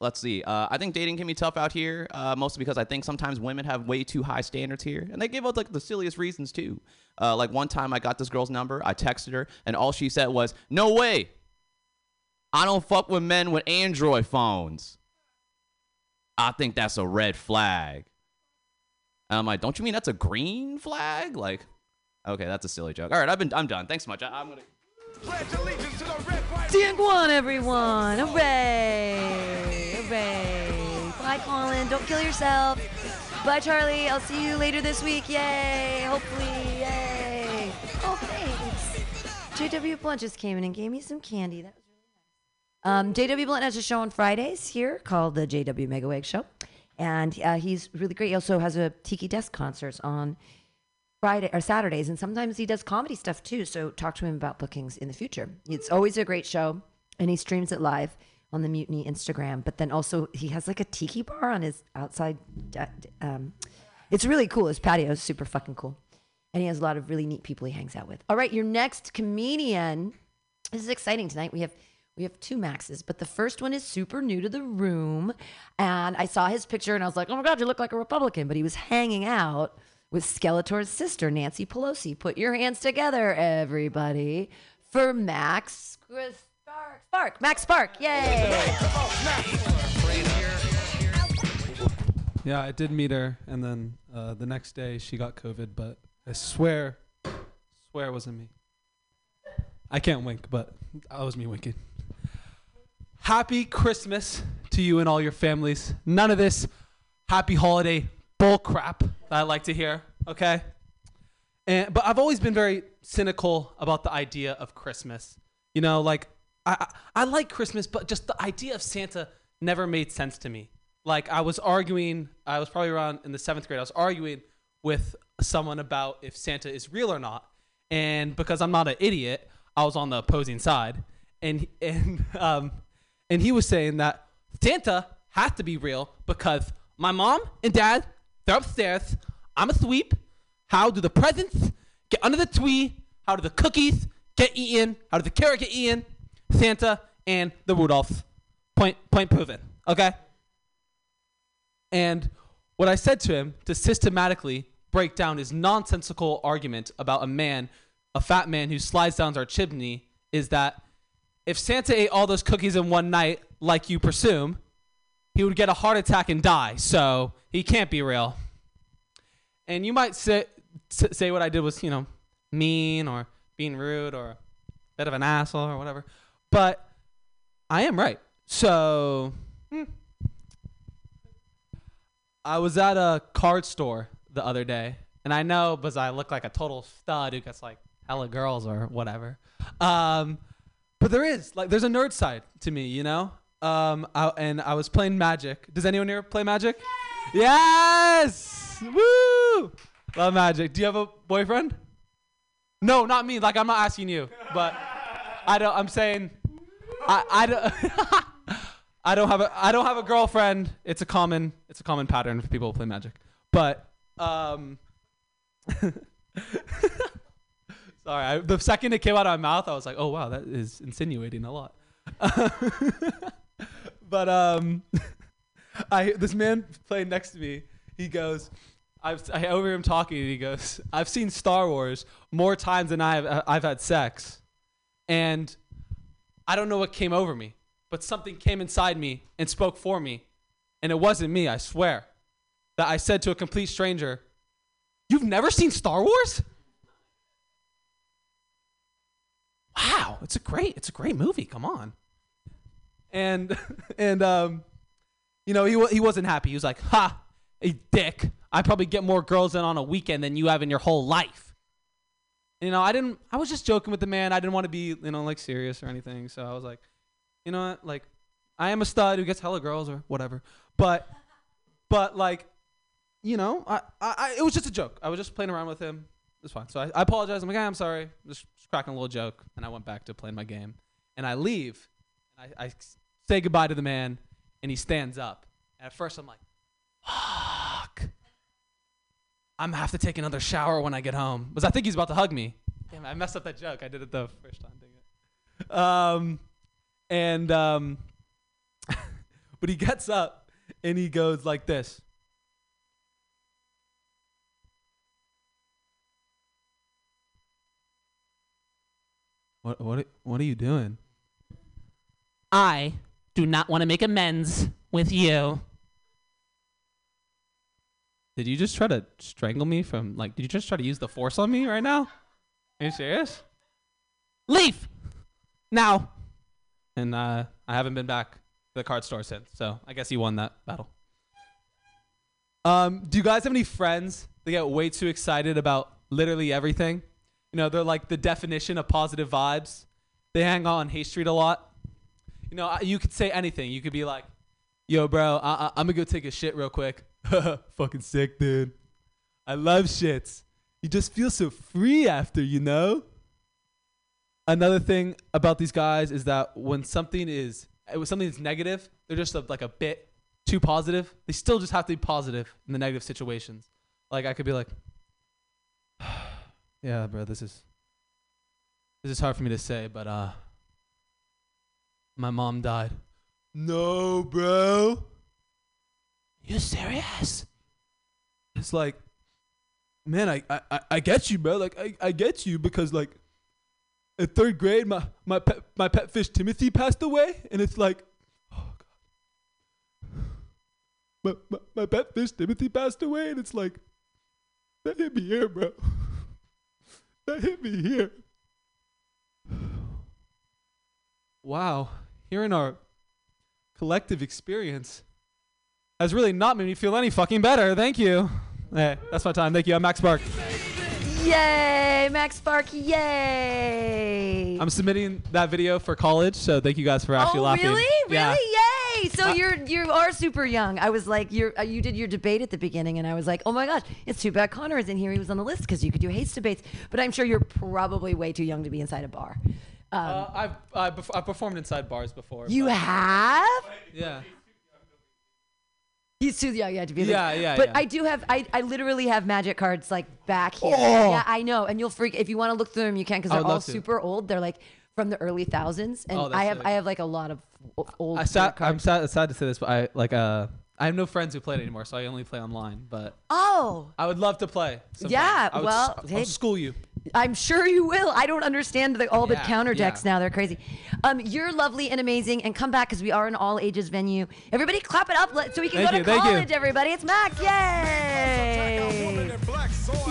Speaker 8: Let's see. Uh, I think dating can be tough out here, uh, mostly because I think sometimes women have way too high standards here, and they give out like the silliest reasons too. Uh, like one time, I got this girl's number, I texted her, and all she said was, "No way, I don't fuck with men with Android phones." I think that's a red flag. And I'm like, "Don't you mean that's a green flag?" Like, okay, that's a silly joke. All right, I've been, I'm done. Thanks so much. I, I'm gonna.
Speaker 1: Tianguan, everyone! Hooray! Hooray! Bye, Colin. Don't kill yourself. Bye, Charlie. I'll see you later this week. Yay! Hopefully, yay! Oh, thanks. JW Blunt just came in and gave me some candy. That was really nice. Um, JW Blunt has a show on Fridays here called the JW Mega Megaweg Show, and uh, he's really great. He also has a Tiki Desk concerts on Friday or Saturdays, and sometimes he does comedy stuff too. So talk to him about bookings in the future. It's always a great show, and he streams it live on the Mutiny Instagram. But then also he has like a tiki bar on his outside. Um, it's really cool. His patio is super fucking cool, and he has a lot of really neat people he hangs out with. All right, your next comedian. This is exciting tonight. We have we have two Maxes, but the first one is super new to the room, and I saw his picture and I was like, "Oh my god, you look like a Republican!" But he was hanging out with Skeletor's sister, Nancy Pelosi. Put your hands together, everybody, for Max Spark. Spark, Max Spark, yay!
Speaker 9: Yeah, I did meet her, and then uh, the next day she got COVID. But I swear, swear it wasn't me. I can't wink, but that was me winking. Happy Christmas to you and all your families. None of this happy holiday bull crap that I like to hear. Okay. And but I've always been very cynical about the idea of Christmas. You know, like I I, I like Christmas, but just the idea of Santa never made sense to me. Like I was arguing, I was probably around in the seventh grade. I was arguing with someone about if Santa is real or not, and because I'm not an idiot, I was on the opposing side, and [laughs] and um, and he was saying that Santa has to be real because my mom and dad they're upstairs. I'm a sweep. How do the presents get under the tree? How do the cookies get eaten? How do the carrot get eaten? Santa and the Rudolphs. Point point proven. Okay. And what I said to him to systematically break down his nonsensical argument about a man, a fat man who slides down our chimney, is that if Santa ate all those cookies in one night, like you presume, he would get a heart attack and die. So he can't be real. And you might say, say what I did was, you know, mean or being rude or a bit of an asshole or whatever. But I am right. So hmm. I was at a card store the other day, and I know because I look like a total stud who gets like hella girls or whatever. Um, but there is like there's a nerd side to me, you know. Um, I, and I was playing Magic. Does anyone here play Magic? Yes! Woo! Love Magic. Do you have a boyfriend? No, not me. Like I'm not asking you, but I don't. I'm saying I I don't. [laughs] I don't have a I don't have a girlfriend. It's a common it's a common pattern for people who play Magic. But um, [laughs] sorry, I, the second it came out of my mouth, I was like, oh wow, that is insinuating a lot. [laughs] but um, [laughs] I this man playing next to me, he goes. I've, I him talking, and he goes, "I've seen Star Wars more times than I've I've had sex, and I don't know what came over me, but something came inside me and spoke for me, and it wasn't me. I swear, that I said to a complete stranger, "You've never seen Star Wars? Wow, it's a great it's a great movie. Come on." And [laughs] and um, you know he he wasn't happy. He was like, "Ha, a dick! I probably get more girls in on a weekend than you have in your whole life." You know, I didn't. I was just joking with the man. I didn't want to be, you know, like serious or anything. So I was like, you know what? Like, I am a stud who gets hella girls or whatever. But, but like, you know, I, I, I it was just a joke. I was just playing around with him. It's fine. So I, I apologize. I'm like, "Ah, I'm sorry. Just, just cracking a little joke. And I went back to playing my game. And I leave. And I, I say goodbye to the man. And he stands up. And at first I'm like, fuck. I'm gonna have to take another shower when I get home because I think he's about to hug me. Damn, I messed up that joke. I did it the first time. Dang it. Um, and um, [laughs] but he gets up and he goes like this. What what what are you doing? I do not want to make amends with you. Did you just try to strangle me from like did you just try to use the force on me right now? Are you serious? Leave now. And uh, I haven't been back to the card store since, so I guess you won that battle. Um, do you guys have any friends that get way too excited about literally everything? You know, they're like the definition of positive vibes. They hang out on Hay Street a lot. You know, you could say anything. You could be like, "Yo, bro, I- I- I'm gonna go take a shit real quick." [laughs] Fucking sick, dude. I love shits. you just feel so free after, you know? Another thing about these guys is that when something is uh, when something is negative, they're just a, like a bit too positive. They still just have to be positive in the negative situations. Like I could be like, "Yeah, bro, this is this is hard for me to say, but uh my mom died." No, bro. You serious? It's like, man, I, I, I- get you, bro. Like, I, I get you because like, in third grade, my my pet my pet fish Timothy passed away, and it's like, oh god, my my, my pet fish Timothy passed away, and it's like, that hit me here, bro. That hit me here. Wow, hearing our collective experience has really not made me feel any fucking better. Thank you. Hey, that's my time. Thank you. I'm Max Spark.
Speaker 1: Yay, Max Spark! Yay!
Speaker 9: I'm submitting that video for college, so thank you guys for actually
Speaker 1: oh,
Speaker 9: laughing.
Speaker 1: really?
Speaker 9: Yeah.
Speaker 1: Really? Yay! So you're you are super young. I was like, you're uh, you did your debate at the beginning, and I was like, oh my gosh, it's too bad Connor is in here. He was on the list because you could do haste debates. But I'm sure you're probably way too young to be inside a bar. Um,
Speaker 9: Uh, I've I perf- I performed inside bars before.
Speaker 1: you
Speaker 9: but-
Speaker 1: have?
Speaker 9: Yeah.
Speaker 1: He's too young yet to be.
Speaker 9: Yeah,
Speaker 1: there.
Speaker 9: yeah,
Speaker 1: But
Speaker 9: yeah.
Speaker 1: I do have. I, I literally have magic cards like back here.
Speaker 9: Oh.
Speaker 1: Yeah, I know. And you'll freak if you want to look through them. You can because they're all super old. They're like from the early thousands, and
Speaker 9: Oh, that's
Speaker 1: I have
Speaker 9: sick.
Speaker 1: I have like a lot of o- old.
Speaker 9: I sad,
Speaker 1: cards.
Speaker 9: I'm sad, sad to say this, but I like uh I have no friends who play it anymore, so I only play online. But
Speaker 1: Oh.
Speaker 9: I would love to play. sometime.
Speaker 1: Yeah,
Speaker 9: I would
Speaker 1: well,
Speaker 9: s-
Speaker 1: hey,
Speaker 9: I'll school you.
Speaker 1: I'm sure you will. I don't understand the, all the
Speaker 9: Yeah,
Speaker 1: counter decks
Speaker 9: yeah.
Speaker 1: now. They're crazy. Um, you're lovely and amazing, and come back because we are an all ages venue. Everybody, clap it up let, so we can
Speaker 9: Thank
Speaker 1: go
Speaker 9: you,
Speaker 1: to
Speaker 9: thank you.
Speaker 1: college. Everybody, it's Max. Yay!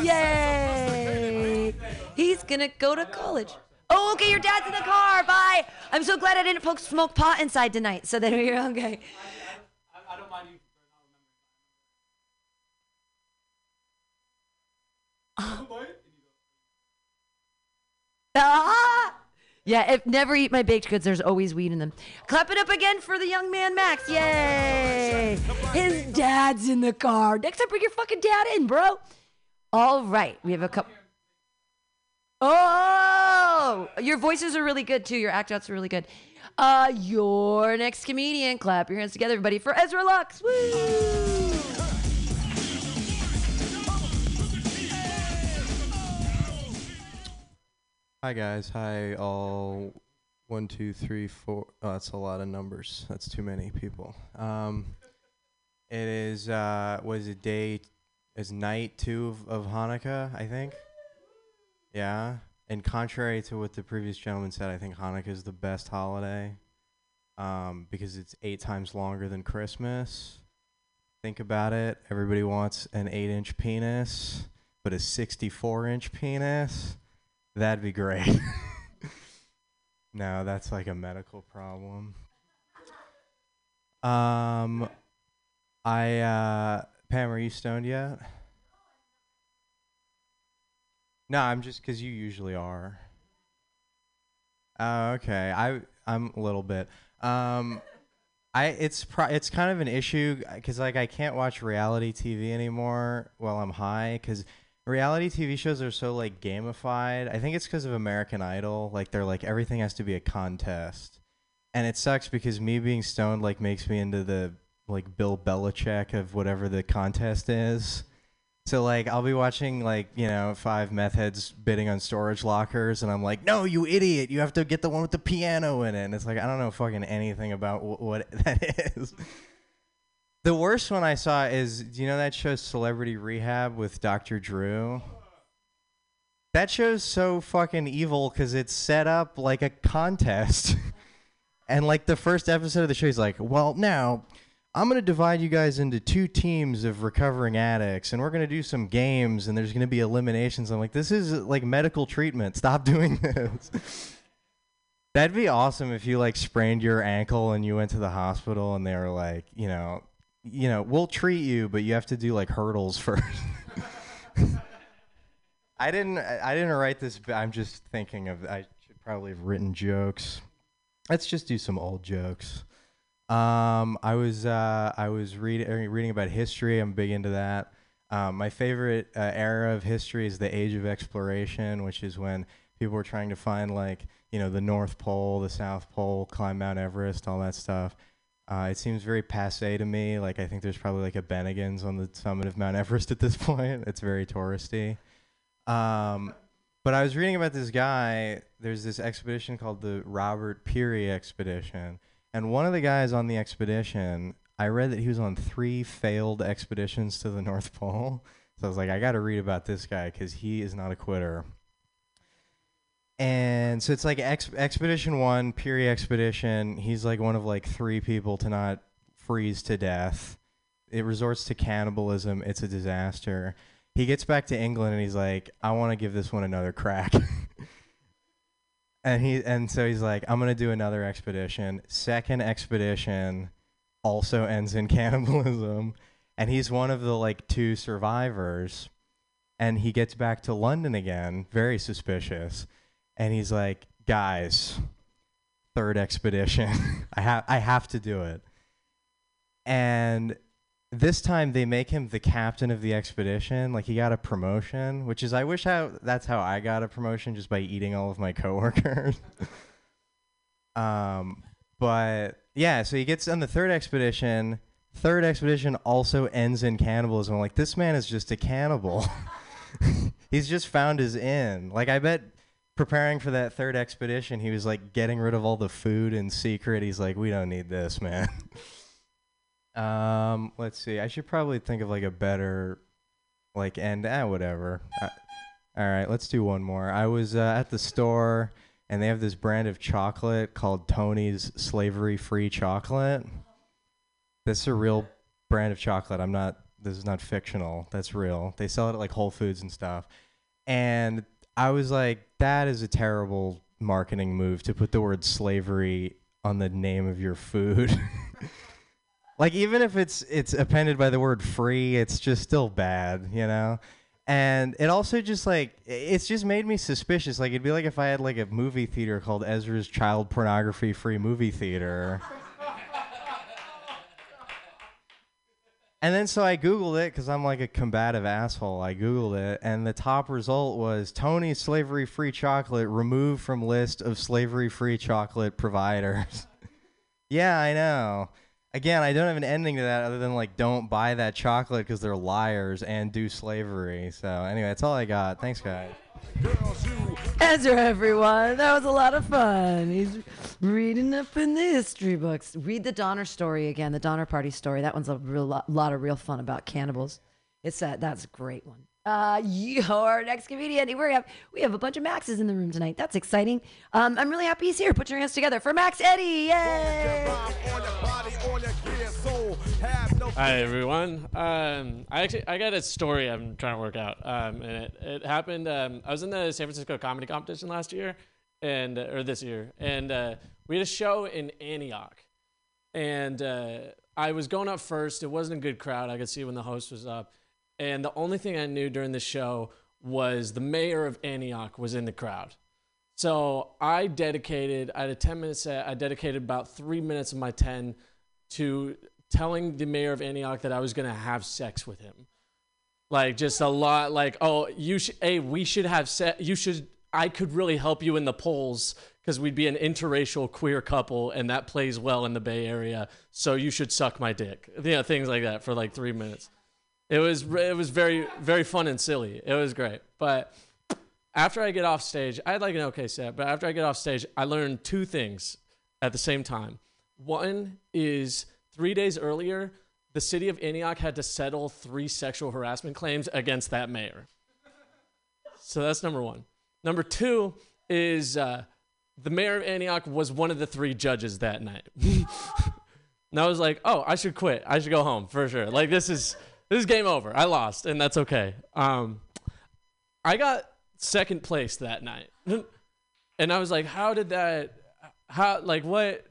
Speaker 1: Yay! He's gonna go to college. Oh, okay. Your dad's in the car. Bye. I'm so glad I didn't poke smoke pot inside tonight. So then we're okay.
Speaker 9: I don't mind you.
Speaker 1: Ah! Yeah, if never eat my baked goods, there's always weed in them. Clap it up again for the young man Max. Yay! His dad's in the car. Next time, bring your fucking dad in, bro. All right, we have a couple. Oh, your voices are really good too. Your act outs are really good. Uh, your next comedian. Clap your hands together, everybody, for Ezra Lux. Woo!
Speaker 10: Hi guys. Hi all. One, two, three, four. Oh, that's a lot of numbers. That's too many people. Um, it is. Uh, was it day? Is night two of, of Hanukkah? I think. Yeah. And contrary to what the previous gentleman said, I think Hanukkah is the best holiday. Um, because it's eight times longer than Christmas. Think about it. Everybody wants an eight-inch penis, but a sixty-four-inch penis. That'd be great. [laughs] no, that's like a medical problem. Um, I uh, Pam, are you stoned yet? No, I'm just because you usually are. Oh, okay. I I'm a little bit. Um, I it's pro- it's kind of an issue because like I can't watch reality TV anymore while I'm high because reality TV shows are so like gamified. I think it's because of American Idol. Like they're like everything has to be a contest, and it sucks because me being stoned like makes me into the like Bill Belichick of whatever the contest is. So like I'll be watching like you know five meth heads bidding on storage lockers, and I'm like, no, you idiot! You have to get the one with the piano in it. And it's like I don't know fucking anything about wh- what [laughs] that is. The worst one I saw is do you know that show Celebrity Rehab with Dr. Drew? That show's so fucking evil because it's set up like a contest. [laughs] and like the first episode of the show, he's like, well, now I'm going to divide you guys into two teams of recovering addicts and we're going to do some games and there's going to be eliminations. I'm like, this is like medical treatment. Stop [laughs] doing this. That'd be awesome if you like sprained your ankle and you went to the hospital and they were like, you know, you know, we'll treat you, but you have to do like hurdles [laughs] first. I didn't. I didn't write this. I'm just thinking of. I should probably have written jokes. Let's just do some old jokes. Um, I was. Uh, I was reading reading about history. I'm big into that. Um, my favorite uh, era of history is the Age of Exploration, which is when people were trying to find like you know the North Pole, the South Pole, climb Mount Everest, all that stuff. Uh, it seems very passe to me. Like I think there's probably like a Bennigan's on the summit of Mount [laughs] Everest at this point. It's very touristy. Um, but I was reading about this guy. There's this expedition called the Robert Peary expedition, and one of the guys on the expedition, I read that he was on three failed expeditions to the [laughs] North Pole. So I was like, I got to read about this guy because he is not a quitter. And so it's like Ex- Expedition One, Peary Expedition. He's like one of like three people to not freeze to death. It resorts to cannibalism. It's a disaster. He gets back to England and he's like, I want to give this one another crack. [laughs] and he and so he's like, I'm gonna do another expedition. Second expedition also ends in [laughs] cannibalism, and he's one of the like two survivors. And he gets back to London again, very suspicious, and he's like, guys, third expedition, [laughs] I have I have to do it. And this time they make him the captain of the expedition. Like he got a promotion, which is I wish how that's how I got a promotion just by eating all of my [laughs] coworkers. um, but yeah, so he gets on the third expedition. Third expedition also ends in cannibalism. Like this man is just a cannibal. [laughs] He's just found his inn. Like I bet preparing for that third expedition, he was like getting rid of all the food in secret. He's like, we don't need this, man. [laughs] Um, let's see. I should probably think of like a better, like end. Ah, whatever. Uh, all right, let's do one more. I was uh, at the store, and they have this brand of chocolate called Tony's Slavery Free Chocolate. This is a real brand of chocolate. I'm not. This is not fictional. That's real. They sell it at like Whole Foods and stuff. And I was like, that is a terrible marketing move to put the word slavery on the name of your food. [laughs] like even if it's it's appended by the word free it's just still bad you know? And it also just like it's just made me suspicious. Like it'd be like if i had like a movie theater called ezra's child pornography free movie theater. And then so i googled it because i'm like a combative asshole. I googled it and the top result was tony's slavery free chocolate removed from list of slavery free chocolate providers. [laughs] Yeah i know again, I don't have an ending to that other than like don't buy that chocolate because they're liars and do slavery. So anyway, that's all I got. Thanks, guys.
Speaker 1: Ezra, everyone. That was a lot of fun. He's reading up in the history books. Read the Donner story again, the Donner Party story. That one's a real lot, lot of real fun about cannibals. It's that. That's a great one. Uh, [laughs] your next comedian. We have we have a bunch of Maxes in the room tonight. That's exciting. Um, I'm really happy he's here. Put your hands together for Max Eddie. Yay!
Speaker 11: Hi everyone. Um, I actually I got a story I'm trying to work out. Um, and it, it happened. Um, I was in the San Francisco comedy competition last year, and uh, or this year, and uh, we had a show in Antioch, and uh, I was going up first. It wasn't a good crowd. I could see when the host was up, and the only thing I knew during the show was the mayor of Antioch was in the crowd. So I dedicated. I had a ten minute set. I dedicated about three minutes of my ten to telling the mayor of Antioch that I was gonna have sex with him. Like just a lot. Like oh, you should. Hey, we should have sex. You should. I could really help you in the polls because we'd be an interracial queer couple, and that plays well in the Bay Area. So you should suck my dick. You know, things like that for like three minutes. It was it was very very fun and silly. It was great. But after I get off stage, I had like an okay set. But after I get off stage, I learned two things at the same time. One is three days earlier, the city of Antioch had to settle three sexual harassment claims against that mayor. So that's number one. Number two is uh, the mayor of Antioch was one of the three judges that night. [laughs] and I was like, oh, I should quit. I should go home for sure. Like this is this is game over. I lost, and that's okay. Um, I got second place that night, [laughs] and I was like, how did that? How like what?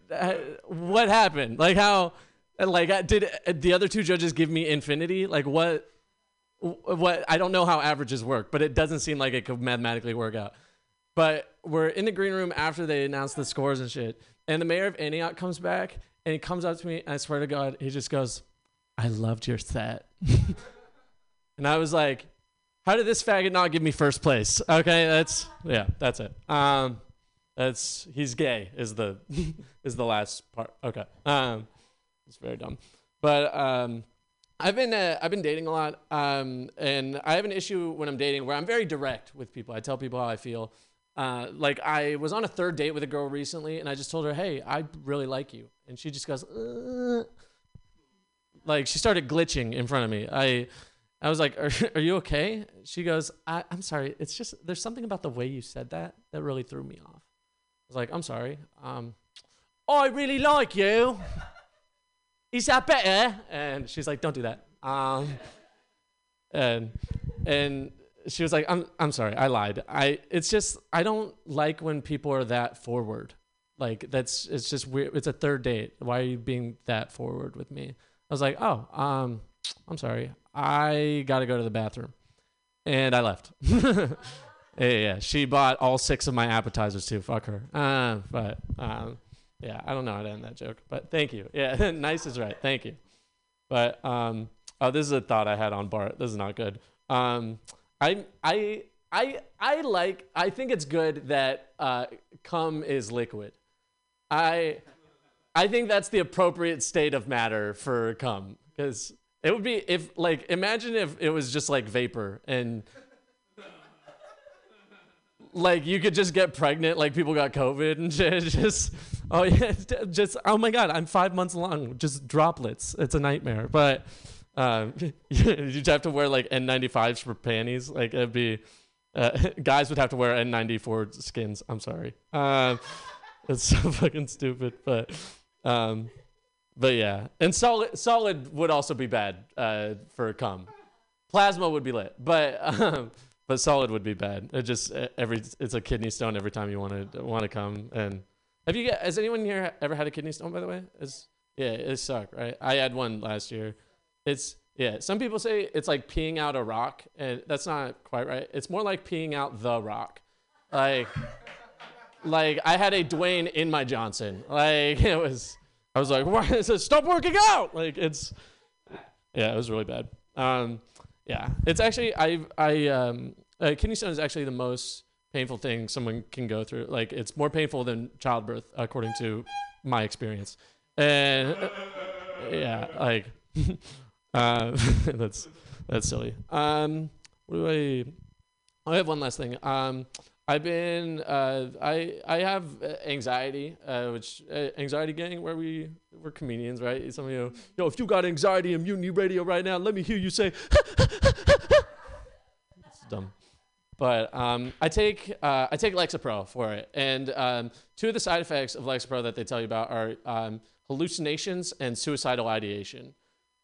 Speaker 11: What happened? Like how? Like did the other two judges give me infinity? Like what? What? I don't know how averages work, but it doesn't seem like it could mathematically work out. But we're in the green room after they announced the scores and shit. And the mayor of Antioch comes back and he comes up to me and I swear to God, he just goes, I loved your set. [laughs] And I was like, how did this faggot not give me first place? Okay, that's yeah, that's it. Um, that's he's gay is the [laughs] is the last part. Okay, um, it's very dumb. But um, I've been uh, I've been dating a lot, um, and I have an issue when I'm dating where I'm very direct with people. I tell people how I feel. Uh, like I was on a third date with a girl recently, and I just told her, "Hey, I really like you," and she just goes, uh, like she started glitching in front of me. I I was like, [laughs] "Are, are you okay?" She goes, I, "I'm sorry. It's just there's something about the way you said that that really threw me off." I was like, "I'm sorry. Um, I really like you. Is that better?" And she's like, "Don't do that." Um, and and she was like, "I'm I'm sorry. I lied. I it's just I don't like when people are that forward. Like that's it's just weird. It's a third date. Why are you being that forward with me?" I was like, "Oh, um, I'm sorry. I got to go to the bathroom." And I left. [laughs] yeah, yeah, she bought all six of my appetizers too. Fuck her. Uh, but um, yeah, I don't know how to end that joke. But thank you. Yeah, [laughs] nice is right. Thank you. But um, oh, this is a thought I had on Bart. This is not good. Um, I I I I like. I think it's good that uh, cum is liquid. I I think that's the appropriate state of matter for cum because it would be if like imagine if it was just like vapor and like you could just get pregnant like people got covid and [laughs] just oh yeah just oh my god i'm five months long just droplets it's a nightmare but um [laughs] you'd have to wear like n95s for panties like it'd be uh, [laughs] guys would have to wear n94 skins i'm sorry um it's so fucking stupid but um but yeah and solid solid would also be bad uh for cum plasma would be lit but um but solid would be bad. It just every it's a kidney stone every time you want to want to come. And have you get has anyone here ever had a kidney stone? By the way, it's yeah, it suck, right? I had one last year. It's yeah. Some people say it's like peeing out a rock, and that's not quite right. It's more like peeing out the rock, like like I had a Dwayne in my Johnson. Like [laughs] it was. I was like, [laughs] why is it? Stop working out. Like it's yeah, it was really bad. Um, yeah, it's actually I I um uh, kidney stone is actually the most painful thing someone can go through. Like it's more painful than childbirth, according to my experience. And uh, yeah, like [laughs] uh, that's that's silly. Um, what do I? I have one last thing. Um, I've been uh, I I have uh, anxiety, uh, which uh, anxiety gang, where we we're comedians, right? Some of you, yo, if you got anxiety in Mutiny Radio right now, let me hear you say. [laughs] it's dumb, but um, I take uh, I take Lexapro for it, and um, two of the side effects of Lexapro that they tell you about are um, hallucinations and suicidal ideation,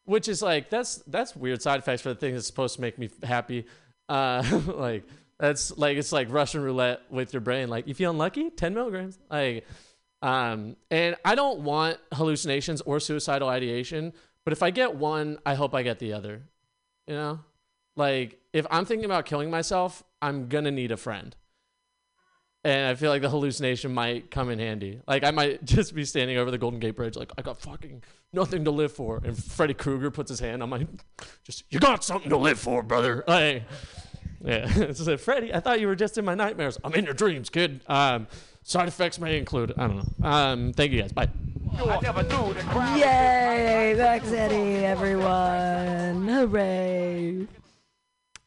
Speaker 11: which is like that's that's weird side effects for the thing that's supposed to make me happy, uh, [laughs] like. That's like it's like Russian roulette with your brain. Like you feel unlucky, ten milligrams. Like, um, and I don't want hallucinations or suicidal ideation. But if I get one, I hope I get the other. You know, like if I'm thinking about killing myself, I'm gonna need a friend. And I feel like the hallucination might come in handy. Like I might [laughs] just be standing over the Golden Gate Bridge, like I got fucking nothing to live for, and Freddy Krueger puts his hand on my, [laughs] just you got something to live for, brother. Like. Yeah, [laughs] it's like, Freddy, I thought you were just in my nightmares. I'm in your dreams, kid. Um, side effects may include, I don't know. Um, thank you guys. Bye.
Speaker 1: Yay! Max Eddie, everyone. Hooray.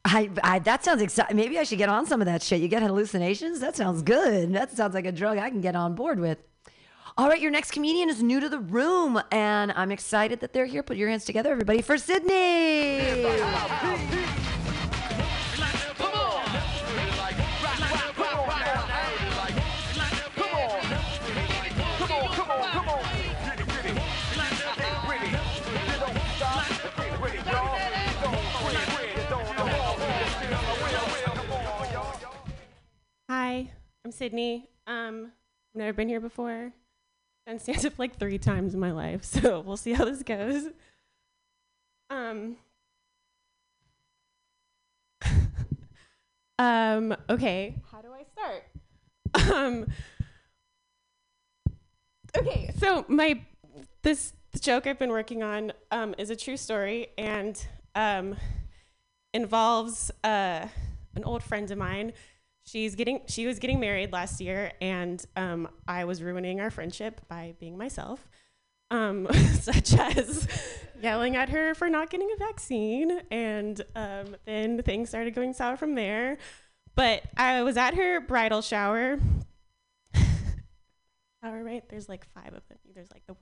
Speaker 1: I, I, that sounds exciting. Maybe I should get on some of that shit. You get hallucinations? That sounds good. That sounds like a drug I can get on board with. All right, your next comedian is new to the room, and I'm excited that they're here. Put your hands together, everybody, for Sydney.
Speaker 12: Hi, I'm Sydney. Um, I've never been here before. Done stand up like three times in my life, [laughs] so we'll see how this goes. Um, [laughs] um, okay, how do I start? [laughs] Um, okay, so my this joke I've been working on um, is a true story, and um, involves uh, an old friend of mine. She's getting she was getting married last year, and um, I was ruining our friendship by being myself, um, [laughs] such as yelling at her for not getting a vaccine, and um, then things started going sour from there. But I was at her bridal shower. [laughs] shower, right? There's like five of them. There's like the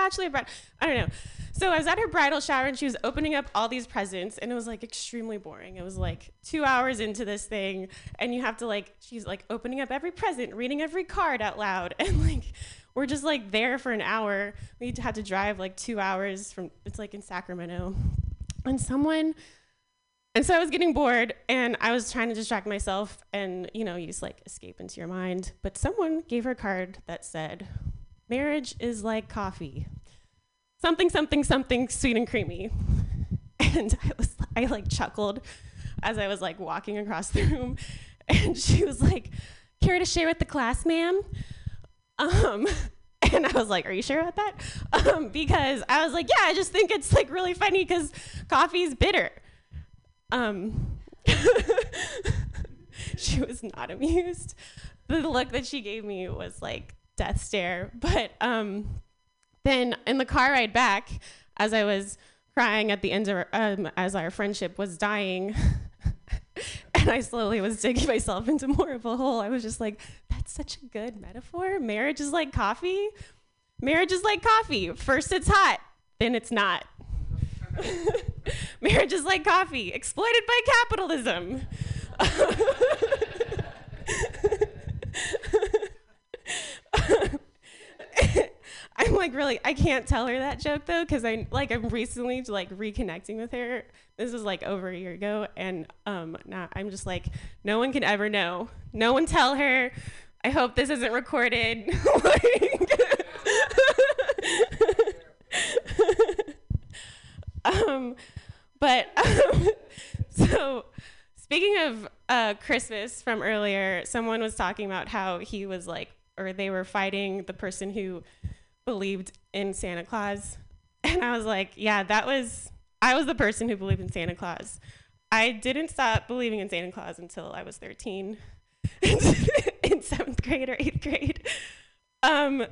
Speaker 12: bachelor bride. I don't know. So I was at her bridal shower and she was opening up all these presents and it was like extremely boring. It was like two hours into this thing and you have to like she's like opening up every present, reading every card out loud, and like we're just like there for an hour. We had to drive like two hours from it's like in Sacramento, and someone. And so I was getting bored and I was trying to distract myself and, you know, use like escape into your mind. But someone gave her a card that said, marriage is like coffee. Something, something, something sweet and creamy. [laughs] And I was, I like chuckled as I was like walking across the room. [laughs] And she was like, care to share with the class, ma'am? Um, [laughs] and I was like, are you sure about that? Um, because I was like, yeah, I just think it's like really funny because coffee's bitter. Um, she was not amused. The look that she gave me was like death stare. [laughs] But um, then in the car ride back, as I was crying at the end of um, as our friendship was dying, [laughs] and I slowly was digging myself into more of a hole. I was just like, that's such a good metaphor. Marriage is like coffee. Marriage is like coffee. First it's hot, then it's not. [laughs] Marriage is like coffee, exploited by capitalism. Like really I can't tell her that joke though cuz I like I'm recently like reconnecting with her. This is like over a year ago and um now I'm just like no one can ever know. No one tell her. I hope this isn't recorded. [laughs] [laughs] um but um, [laughs] so speaking of uh, Christmas from earlier, someone was talking about how he was like, or they were fighting the person who believed in Santa Claus. [laughs] And I was like, yeah, that was, I was the person who believed in Santa Claus. I didn't stop believing in Santa Claus until I was 13 [laughs] [laughs] in seventh grade or eighth grade. Um,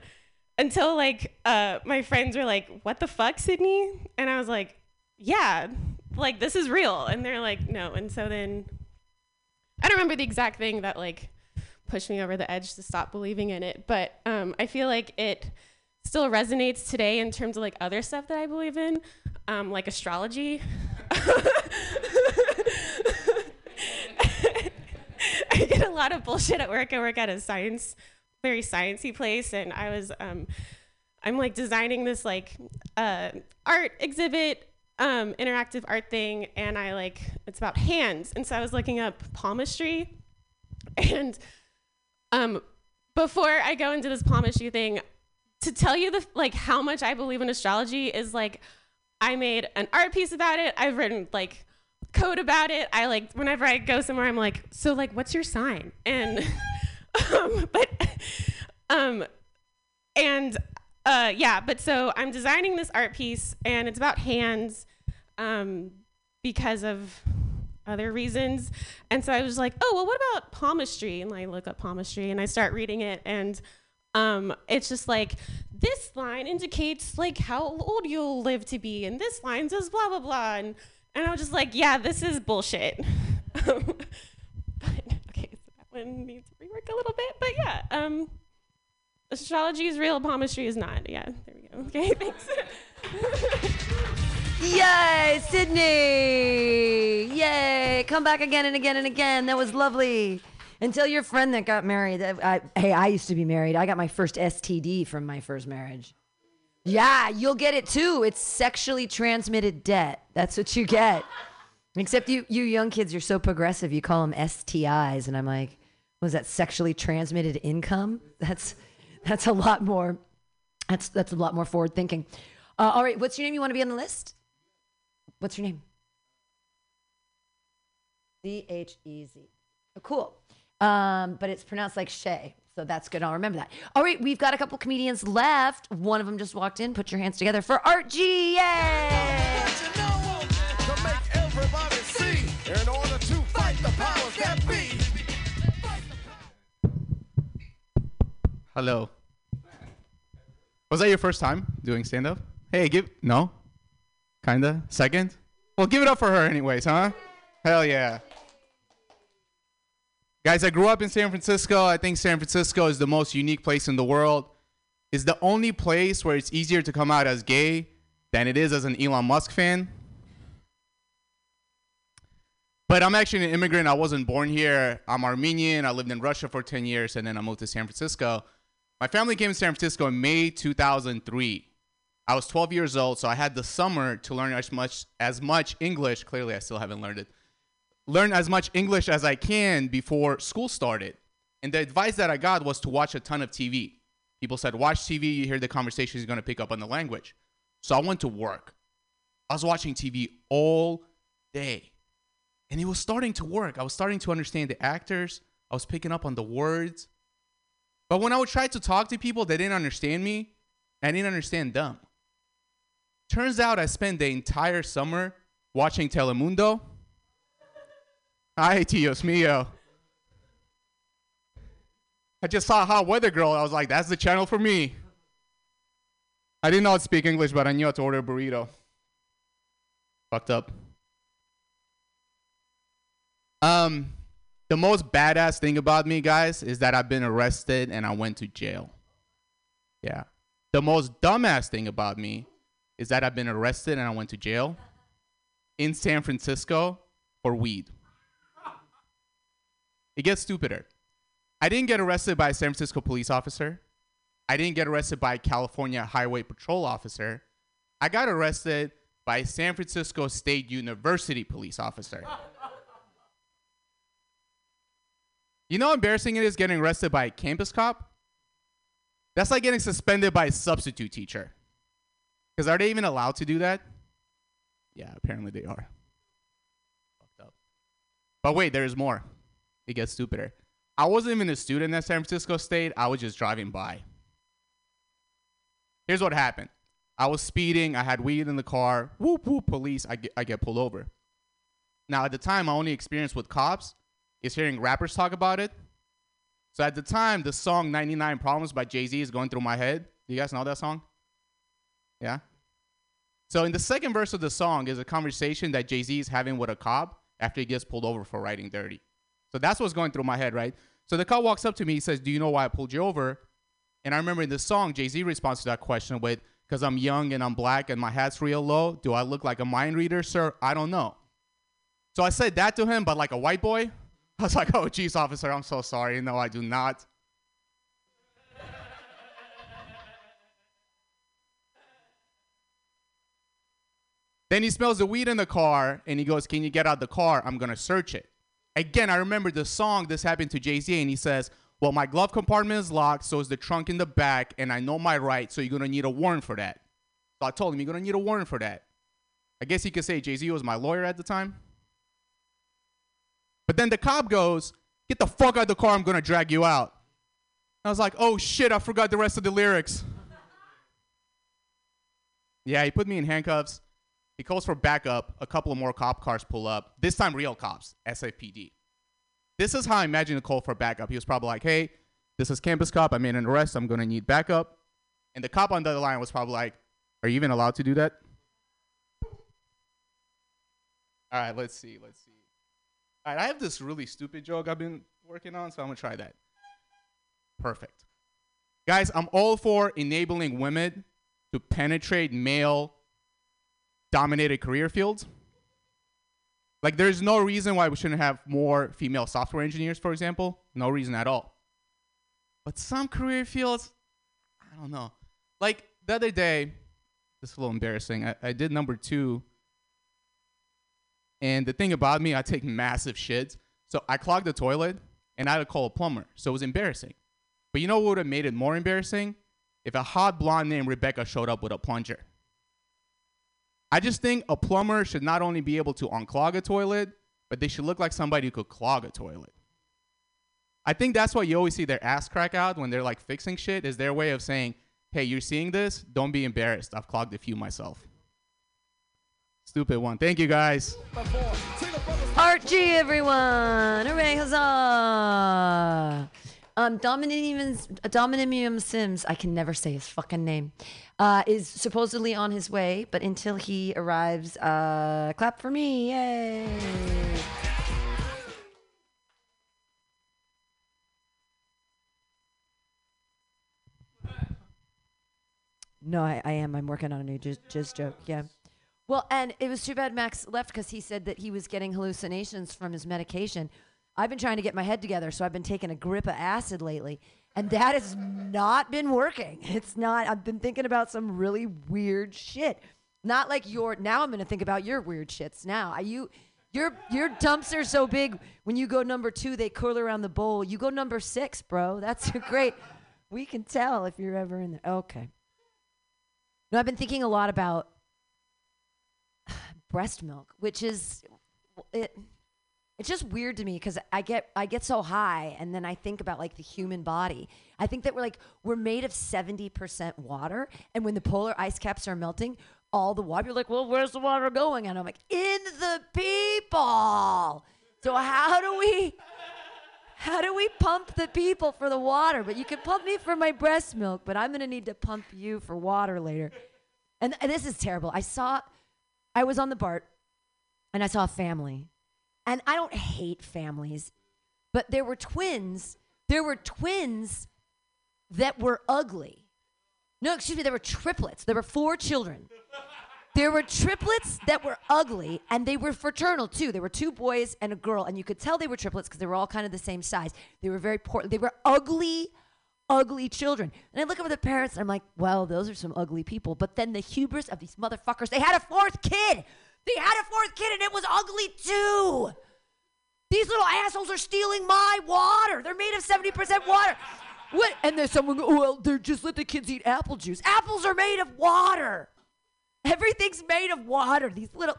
Speaker 12: until like uh, my friends were like, what the fuck, Sydney? And I was like, yeah, like this is real. And they're like, no. And so then I don't remember the exact thing that like pushed me over the edge to stop believing in it, but um, I feel like it still resonates today in terms of like other stuff that I believe in, um, like astrology. [laughs] I get a lot of bullshit at work. I work at a science, very sciencey place, and I was, um, I'm like designing this like uh, art exhibit um, interactive art thing, and I like it's about hands, and so I was looking up palmistry, and um, before I go into this palmistry thing, to tell you the like how much I believe in astrology is like I made an art piece about it. I've written like code about it. I like whenever I go somewhere, I'm like, so like, what's your sign? And [laughs] um, but um, and uh, yeah, but so I'm designing this art piece, and it's about hands, um, because of other reasons. And so I was like, oh well, what about palmistry? And I look up palmistry, and I start reading it, and um, it's just like this line indicates like how old you'll live to be, and this line says blah blah blah, and and I was just like, yeah, this is bullshit. [laughs] Um, but okay, so that one needs to rework a little bit, but yeah, um, astrology is real, palmistry is not. Yeah, there we go. [laughs] Okay, thanks.
Speaker 1: Yay, Sydney! Yay! Come back again and again and again. That was lovely. Tell your friend that got married. that I, hey, I used to be married. I got my first STD from my first marriage. Yeah, you'll get it too. It's sexually transmitted debt. That's what you get. Except you, you young kids, you're so progressive. You call them STIs, and I'm like, was that sexually transmitted income? That's that's a lot more. That's that's a lot more forward thinking. Uh, all right, what's your name? You want to be on the list? What's your name? D H E Z. Cool um, but it's pronounced like Shay. So that's good. I'll remember that. All right, we've got a couple comedians left. One of them just walked in. Put your hands together for Art G. Yay!
Speaker 13: Hello. Was that your first time doing stand up? Hey, give. No? Kinda? Second? Well, give it up for her, anyways, huh? Hell yeah. Guys, I grew up in San Francisco. I think San Francisco is the most unique place in the world. It's the only place where it's easier to come out as gay than it is as an Elon Musk fan. But I'm actually an immigrant. I wasn't born here. I'm Armenian. I lived in Russia for 10 years and then I moved to San Francisco. My family came to San Francisco in May 2003. I was 12 years old, so I had the summer to learn as much as much English. Clearly, I still haven't learned it. Learn as much English as I can before school started. And the advice that I got was to watch a ton of TV. People said, watch TV, you hear the conversation, you're going to pick up on the language. So I went to work. I was watching TV all day. And it was starting to work. I was starting to understand the actors, I was picking up on the words. But when I would try to talk to people, they didn't understand me. I didn't understand them. Turns out I spent the entire summer watching Telemundo. Ay, Dios mío. I just saw Hot Weather Girl. I was like, that's the channel for me. I how to speak English, but I knew how to order a burrito. Fucked up. Um, the most badass thing about me, guys, is that I've been arrested and I went to jail. Yeah. The most dumbass thing about me is that I've been arrested and I went to jail in San Francisco for weed. It gets stupider. I didn't get arrested by a San Francisco police officer. I didn't get arrested by a California Highway Patrol officer. I got arrested by a San Francisco State University police officer. You know how embarrassing it is getting arrested by a campus cop? That's like getting suspended by a substitute teacher. Because are they even allowed to do that? Yeah, apparently they are. Fucked up. But wait, there's more. It gets stupider. I wasn't even a student at San Francisco State. I was just driving by. Here's what happened. I was speeding. I had weed in the car. Whoop whoop, police. I get, I get pulled over. Now at the time, my only experience with cops is hearing rappers talk about it. So at the time, the song 99 Problems by Jay Z is going through my head. You guys know that song? Yeah? So in the second verse of the song is a conversation that Jay Z is having with a cop after he gets pulled over for riding dirty. So that's what's going through my head, right? So the cop walks up to me, he says, Do you know why I pulled you over? And I remember in the song, Jay Z responds to that question with, Because I'm young and I'm black and my hat's real low. Do I look like a mind reader, sir? I don't know. So I said that to him, but like a white boy. [laughs] I was like, oh, geez, officer, I'm so sorry. No, I do not. then he smells the weed in the car and he goes, Can you get out the car? I'm going to search it. Again, I remember the song, this happened to Jay Z, and he says, Well, my glove compartment is locked, so is the trunk in the back, and I know my rights, so you're to need a warrant for that. So I told him, You're to need a warrant for that. I guess he could say Jay Z was my lawyer at the time. But then the cop goes, Get the fuck out of the car, I'm gonna drag you out. I was like, Oh shit, I forgot the rest of the lyrics. [laughs] yeah, he put me in handcuffs. He calls for backup. A couple more cop cars pull up. This time, real cops, SFPD. This is how I imagine the call for backup. He was probably like, Hey, this is campus cop. I made an arrest. I'm gonna need backup. And the cop on the other line was probably like, Are you even allowed to do that? All right, let's see. Let's see. All right, I have this really stupid joke I've been working on, so I'm gonna try that. Perfect. Guys, I'm all for enabling women to penetrate male dominated career fields. Like, there's no reason why we shouldn't have more female software engineers, for example. No reason at all. But some career fields, I don't know. Like, the other day, this is a little embarrassing. I, I did number two and the thing about me, I take massive shits. So I clogged the toilet and I had to call a plumber. So it was embarrassing. But you know what would have made it more embarrassing? If a hot blonde named Rebecca showed up with a plunger. I just think a plumber should not only be able to unclog a toilet, but they should look like somebody who could clog a toilet. I think that's why you always see their ass crack out when they're like fixing shit, is their way of saying, hey, you're seeing this? Don't be embarrassed. I've clogged a few myself. Stupid one. Thank you guys.
Speaker 1: Archie, everyone! Hooray, huzzah! Um, Dominium, Sims, I can never say his fucking name, uh, is supposedly on his way, but until he arrives, uh, clap for me. Yay. No, I, I am. I'm working on a new jizz, jizz joke. Yeah. Well, and it was too bad Max left because he said that he was getting hallucinations from his medication. I've been trying to get my head together, so I've been taking a grip of acid lately, and that has not been working. [laughs] It's not. I've been thinking about some really weird shit. Not like your. Now I'm going to think about your weird shits. Now, are you? Your your dumps are so big. When you go number two, they curl around the bowl. You go number six, bro. [laughs] That's great. We can tell if you're ever in there. Okay. No, I've been thinking a lot about [sighs] breast milk, which is it. It's just weird to me because I get I get so high, and then I think about like the human body. I think that we're like we're made of seventy percent water, and when the polar ice caps are melting, all the water. You're like, well, where's the water going? And I'm like, in the people. So how do we? How do we pump the people for the water? But you can pump me for my breast milk, but I'm going to need to pump you for water later. And, and this is terrible. I saw, I was on the BART and I saw a family. And I don't hate families, but there were twins. There were twins that were ugly. No, excuse me, there were triplets. There were four children. There were triplets that were ugly, and they were fraternal too. There were two boys and a girl, and you could tell they were triplets because they were all kind of the same size. They were very poor. They were ugly, ugly children. And I look over the parents, and I'm like, well, those are some ugly people. But then the hubris of these motherfuckers, they had a fourth kid. They had a fourth kid, and it was ugly too. These little assholes are stealing my water. They're made of 70% water. What? And there's someone, oh, well, they're just let the kids eat apple juice. Apples are made of water. Everything's made of water. These little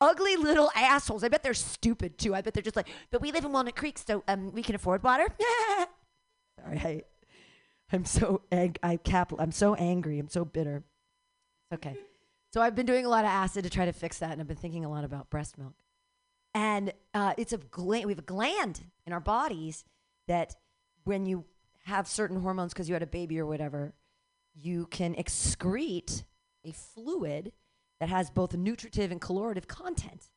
Speaker 1: ugly little assholes. I bet they're stupid too. I bet they're just like, but we live in Walnut Creek, so um, we can afford water. [laughs] Sorry, I, I'm so ang- I cap. I'm so angry. I'm so bitter. Okay, so I've been doing a lot of acid to try to fix that, and I've been thinking a lot about breast milk. And uh, it's a gland. We have a gland in our bodies that, when you have certain hormones because you had a baby or whatever, you can excrete a fluid that has both nutritive and calorative content.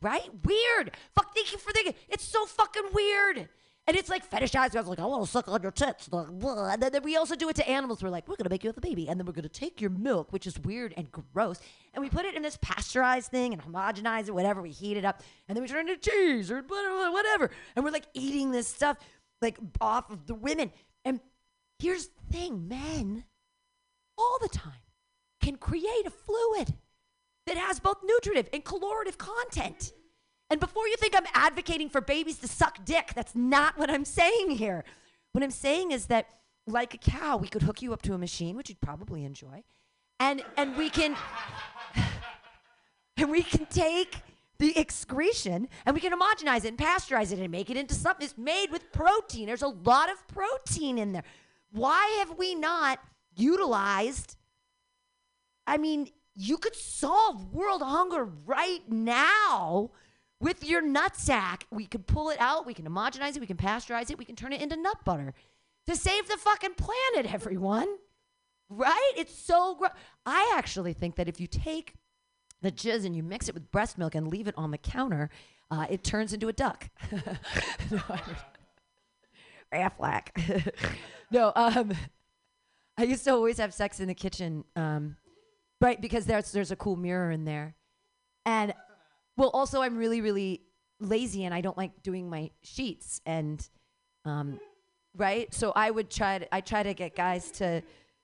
Speaker 1: Right? Weird. Fuck, thank you for thinking. It's so fucking weird. And it's like fetishized. I was like, I want to suck on your tits. And then then we also do it to animals. We're like, we're going to make you have a baby. And then we're going to take your milk, which is weird and gross. And we put it in this pasteurized thing and homogenize it, whatever. We heat it up. And then we turn it into cheese or whatever. whatever. And we're like eating this stuff like off of the women. And here's the thing men all the time can create a fluid that has both nutritive and calorative content. And before you think I'm advocating for babies to suck dick, that's not what I'm saying here. What I'm saying is that, like a cow, we could hook you up to a machine, which you'd probably enjoy, and and we can [laughs] and we can take the excretion and we can homogenize it and pasteurize it and make it into something that's made with protein. There's a lot of protein in there. Why have we not utilized? I mean, you could solve world hunger right now with your nutsack. We can pull it out, we can homogenize it, we can pasteurize it, we can turn it into nut butter to save the fucking planet, everyone. Right? It's so gross. I actually think that if you take the jizz and you mix it with breast milk and leave it on the counter, uh, it turns into a duck. [laughs] no, [laughs] Aflac. [laughs] no, um, I used to always have sex in the kitchen, um, right? Because there's there's a cool mirror in there, and well, also I'm really really lazy and I don't like doing my sheets and, um, right? So I would try to I try to get guys to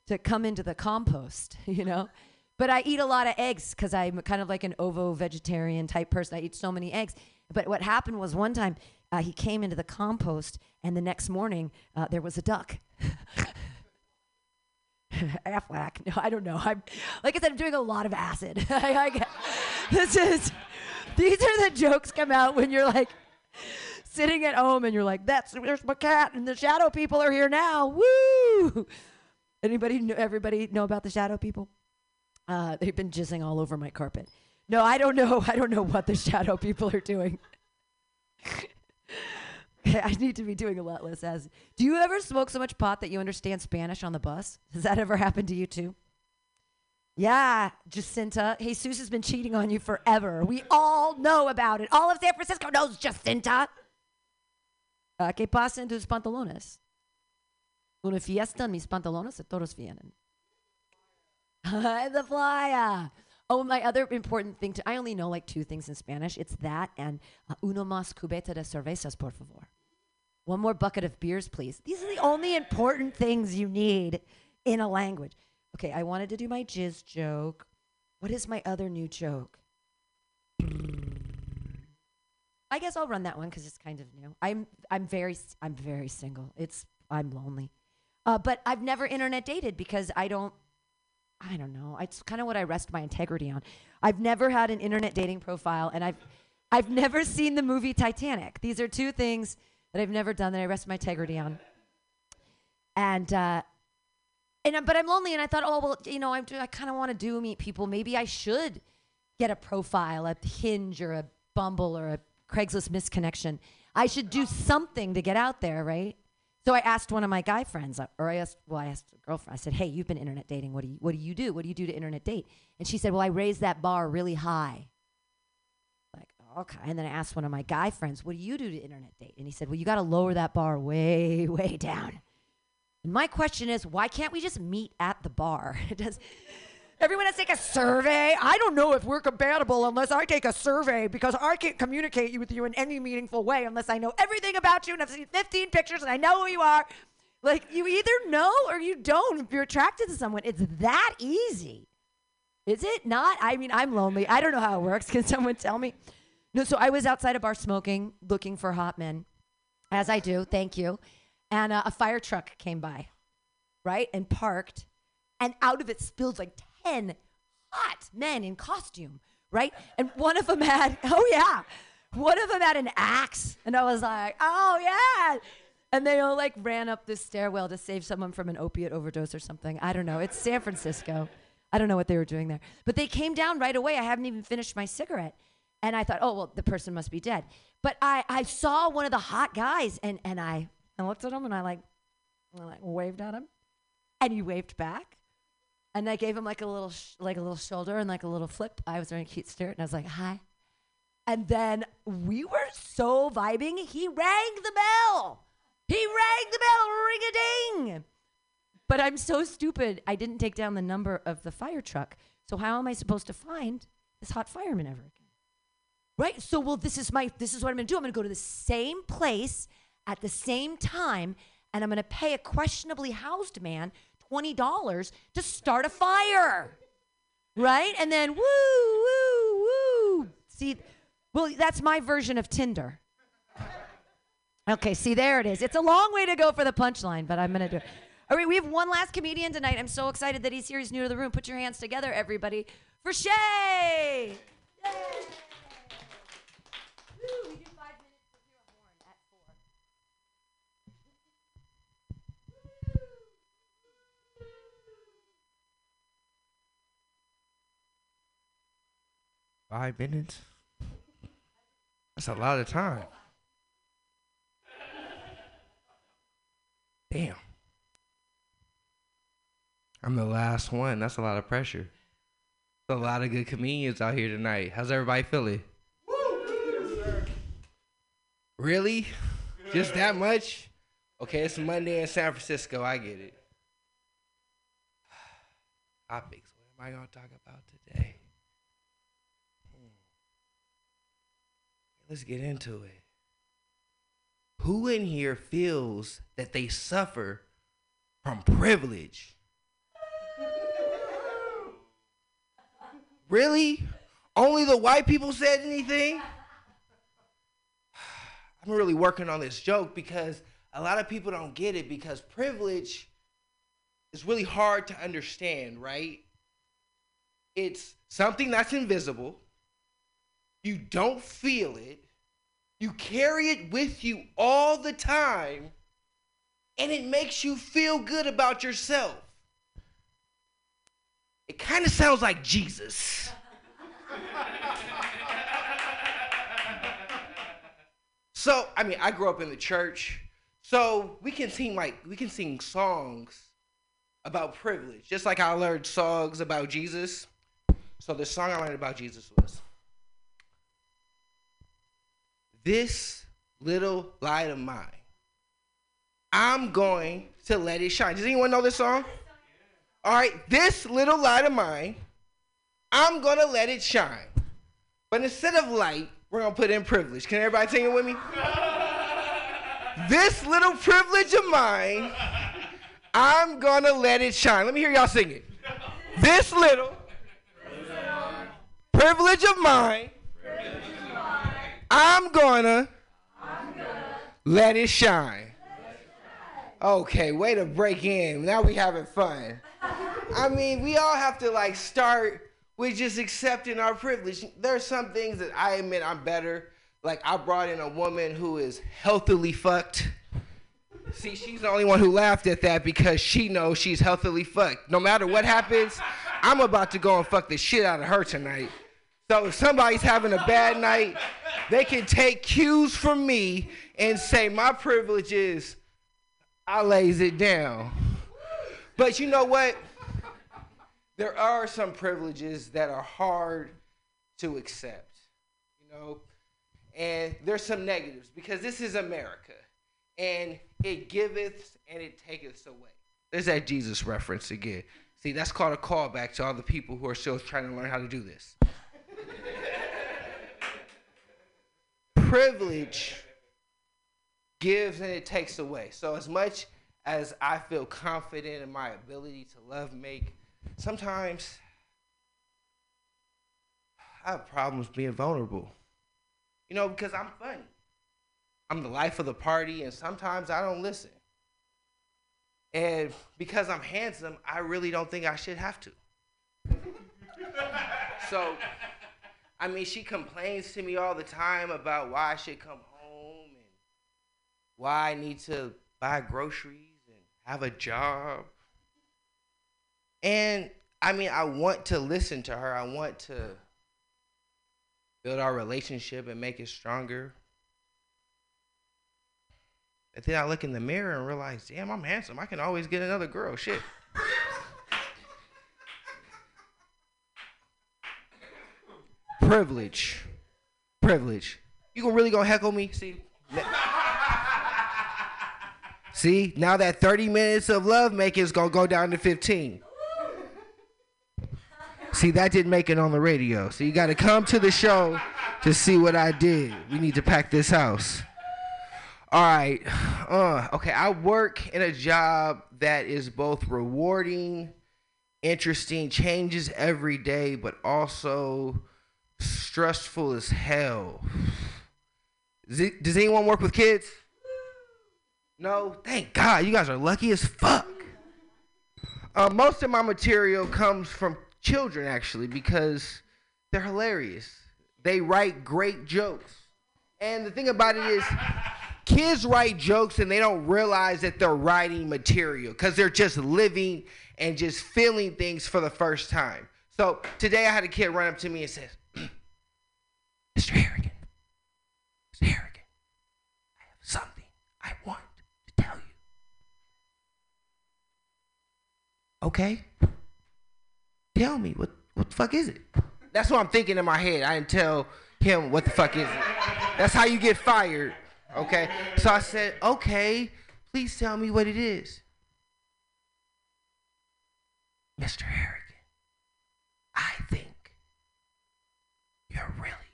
Speaker 1: to come into the compost, [laughs] you know. But I eat a lot of eggs because I'm kind of like an ovo vegetarian type person. I eat so many eggs. But what happened was one time uh, he came into the compost, and the next morning uh, there was a duck. [laughs] Aflac. No, I don't know. I'm like I said, I'm doing a lot of acid. [laughs] I, I this is these are the jokes come out when you're like sitting at home and you're like, "That's there's my cat, and the shadow people are here now." Woo! Anybody know? Everybody know about the shadow people? Uh, they've been jizzing all over my carpet. No, I don't know. [laughs] I don't know what the shadow people are doing. Okay, [laughs] I need to be doing a lot less as. Do you ever smoke so much pot that you understand Spanish on the bus? Has that ever happened to you too? Yeah, Jacinta. Jesus has been cheating on you forever. We all know about it. All of San Francisco knows Jacinta. Uh, ¿Qué pasa en tus pantalones? Una fiesta en mis pantalones todos vienen. [laughs] the flyer. Oh, my other important thing to I only know like two things in Spanish. It's that and uh, uno más cubeta de cervezas, por favor. One more bucket of beers, please. These are the only important things you need in a language. Okay, I wanted to do my jizz joke. What is my other new joke? I guess I'll run that one because it's kind of new. I'm I'm very I'm very single. It's I'm lonely, uh, but I've never internet dated because I don't I don't know. It's kind of what I rest my integrity on. I've never had an internet dating profile, and I've I've never seen the movie Titanic. These are two things that I've never done that I rest my integrity on. And uh, and but I'm lonely, and I thought, oh well, you know, I do, I kind of want to do meet people. Maybe I should get a profile, a Hinge or a Bumble or a Craigslist misconnection. I should do something to get out there, right? So I asked one of my guy friends, uh, or I asked, well, I asked a girlfriend. I said, "Hey, you've been internet dating. What do you, what do you do? What do you do to internet date?" And she said, "Well, I raise that bar really high." Like, okay. And then I asked one of my guy friends, "What do you do to internet date?" And he said, "Well, you got to lower that bar way, [laughs] way down." My question is, why can't we just meet at the bar? [laughs] Does everyone has to take a survey? I don't know if we're compatible unless I take a survey because I can't communicate with you in any meaningful way unless I know everything about you and I've seen 15 pictures and I know who you are. Like you either know or you don't if you're attracted to someone. It's that easy. Is it not? I mean, I'm lonely. I don't know how it works. [laughs] Can someone tell me? No, so I was outside a bar smoking, looking for hot men, as I do. Thank you. And uh, a fire truck came by, right, and parked, and out of it spilled like ten hot men in costume, right? And one of them had, [laughs] oh yeah, one of them had an axe, and I was like, oh yeah. And they all like ran up this stairwell to save someone from an opiate overdose or something. I don't know. It's San Francisco. I don't know what they were doing there. But they came down right away. I haven't even finished my cigarette. And I thought, oh, well, the person must be dead. But I, I saw one of the hot guys and, and I, I looked at him and I like, I like waved at him. And he waved back. And I gave him like a little, sh- like a little shoulder and like a little flip. I was wearing a cute skirt and I was like, hi. And then we were so vibing, he rang the bell. He rang the bell, ring a ding. But I'm so stupid. I didn't take down the number of the fire truck. So how am I supposed to find this hot fireman ever again? Right? So well, this is my this is what I'm gonna do. I'm gonna go to the same place at the same time, and I'm gonna pay a questionably housed man twenty dollars to start a fire. Right? And then woo, woo, woo. See, well, that's my version of Tinder. Okay, see, there it is. It's a long way to go for the punchline, but I'm going to do it. All right, we have one last comedian tonight. I'm so excited that he's here. He's new to the room. Put your hands together, everybody, for Shay. Yay! Woo, we do five minutes to hear a horn at four.
Speaker 14: Five minutes? That's a lot of time. Damn. I'm the last one. That's a lot of pressure. A lot of good comedians out here tonight. How's everybody feeling? Really? Just that much? Okay, it's Monday in San Francisco. I get it. [sighs] Topics. What am I going to talk about today? Let's get into it. Who in here feels that they suffer from privilege? Really? Only the white people said anything? [sighs] I'm really working on this joke because a lot of people don't get it because privilege is really hard to understand, right? It's something that's invisible. You don't feel it. You carry it with you all the time, and it makes you feel good about yourself. It kind of sounds like Jesus. [laughs] So I mean, I grew up in the church, so we can sing like we can sing songs about privilege, just like I learned songs about Jesus. So the song I learned about Jesus was This little light of mine. I'm going to let it shine. Does anyone know this song? All right, this little light of mine, I'm going to let it shine. But instead of light, we're going to put in privilege. Can everybody sing it with me? this little privilege of mine, I'm going to let it shine. Let me hear y'all sing it. This little privilege of mine, I'm going to let it shine. Okay, way to break in. Now we having fun. I mean, we all have to like start with just accepting our privilege. There's some things that I admit I'm better. Like I brought in a woman who is healthily fucked. See, she's the only one who laughed at that because she knows she's healthily fucked. No matter what happens, I'm about to go and fuck the shit out of her tonight. So if somebody's having a bad night, they can take cues from me and say my privilege is I lays it down. But you know what? There are some privileges that are hard to accept, you know, and there's some negatives because this is America and it giveth and it taketh away. There's that Jesus reference again. See, that's called a callback to all the people who are still trying to learn how to do this. Privilege gives and it takes away. So as much as I feel confident in my ability to love make, sometimes I have problems being vulnerable. You know, because I'm funny. I'm the life of the party, and sometimes I don't listen. And because I'm handsome, I really don't think I should have to. [laughs] so, I mean, she complains to me all the time about why I should come home and why I need to buy groceries and have a job. And I mean, I want to listen to her. I want to build our relationship and make it stronger. And then I look in the mirror and realize, damn, I'm handsome. I can always get another girl. Shit. Privilege. Privilege. You gonna really gonna heckle me? See? [laughs] See, now that 30 minutes of love making is gonna go down to 15. See, that didn't make it on the radio. So you gotta come to the show to see what I did. We need to pack this house. All right. Uh, okay, I work in a job that is both rewarding, interesting, changes every day, but also stressful as hell. Does, anyone work with kids? No? Thank God. You guys are lucky as fuck. Uh, most of my material comes from children, actually, because they're hilarious. They write great jokes. And the thing about it is, kids write jokes and they don't realize that they're writing material because they're just living and just feeling things for the first time. So today I had a kid run up to me and says, Mr. Harrigan, Mr. Harrigan, I have something I want to tell you. Okay. Tell me, what, what the fuck is it? That's what I'm thinking in my head. I didn't tell him what the fuck is it. That's how you get fired. Okay. So I said, okay, please tell me what it is. Mr. Harrigan, I think you're really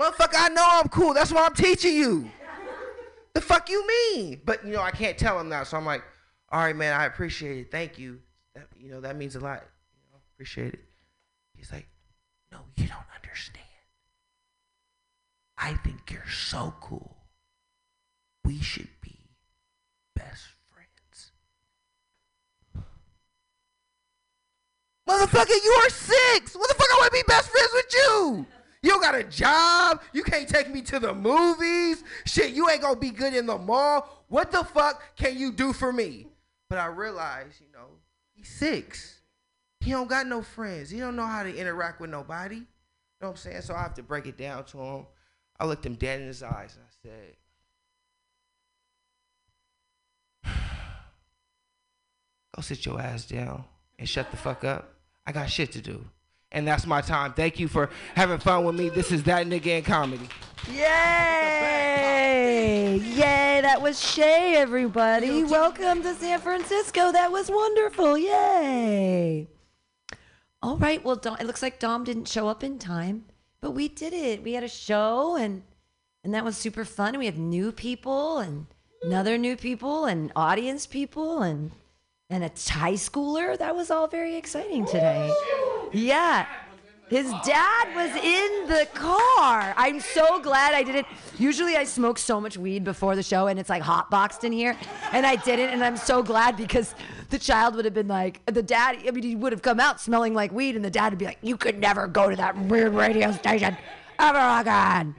Speaker 14: Motherfucker, I know I'm cool. That's why I'm teaching you. The fuck you mean? But you know, I can't tell him that, so I'm like, all right, man, I appreciate it. Thank you. That, you know, that means a lot. You know, appreciate it. He's like, no, you don't understand. I think you're so cool. We should be best friends. Motherfucker, you are six. What the fuck I want to be best friends with you? You got a job. You can't take me to the movies. Shit, you ain't gonna be good in the mall. What the fuck can you do for me? But I realized, you know, he's six. He don't got no friends. He don't know how to interact with nobody. You know what I'm saying? So I have to break it down to him. I looked him dead in his eyes and I said, [sighs] Go sit your ass down and shut the fuck up. I got shit to do. And that's my time. Thank you for having fun with me. This is that nigga in comedy.
Speaker 1: Yay! Yay! That was Shay, everybody. Welcome to San Francisco. That was wonderful. Yay! All right. Well, Dom, it looks like Dom didn't show up in time, but we did it. We had a show, and and that was super fun. We have new people, and another new people, and audience people, and and a high schooler. That was all very exciting today. Yeah. His dad was in the car. I'm so glad I didn't. Usually I smoke so much weed before the show and it's like hot boxed in here. And I didn't. And I'm so glad because the child would have been like, the dad, I mean, he would have come out smelling like weed and the dad would be like, you could never go to that weird radio station ever again.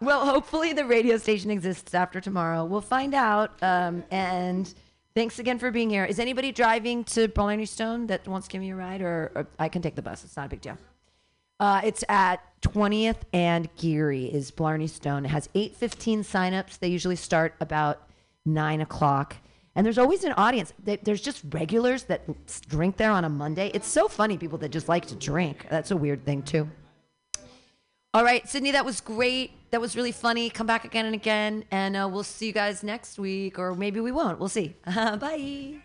Speaker 1: Well, hopefully the radio station exists after tomorrow. We'll find out. Um, and thanks again for being here. Is anybody driving to Blarney Stone that wants to give me a ride, or, or I can take the bus? It's not a big deal. Uh, it's at 20th and Geary is Blarney Stone. It has 8:15 signups. They usually start about nine o'clock. And there's always an audience. They, there's just regulars that drink there on a Monday. It's so funny, people that just like to drink. That's a weird thing, too. All right, Sydney, that was great. That was really funny. Come back again and again, and uh, we'll see you guys next week, or maybe we won't. We'll see. [laughs] Bye.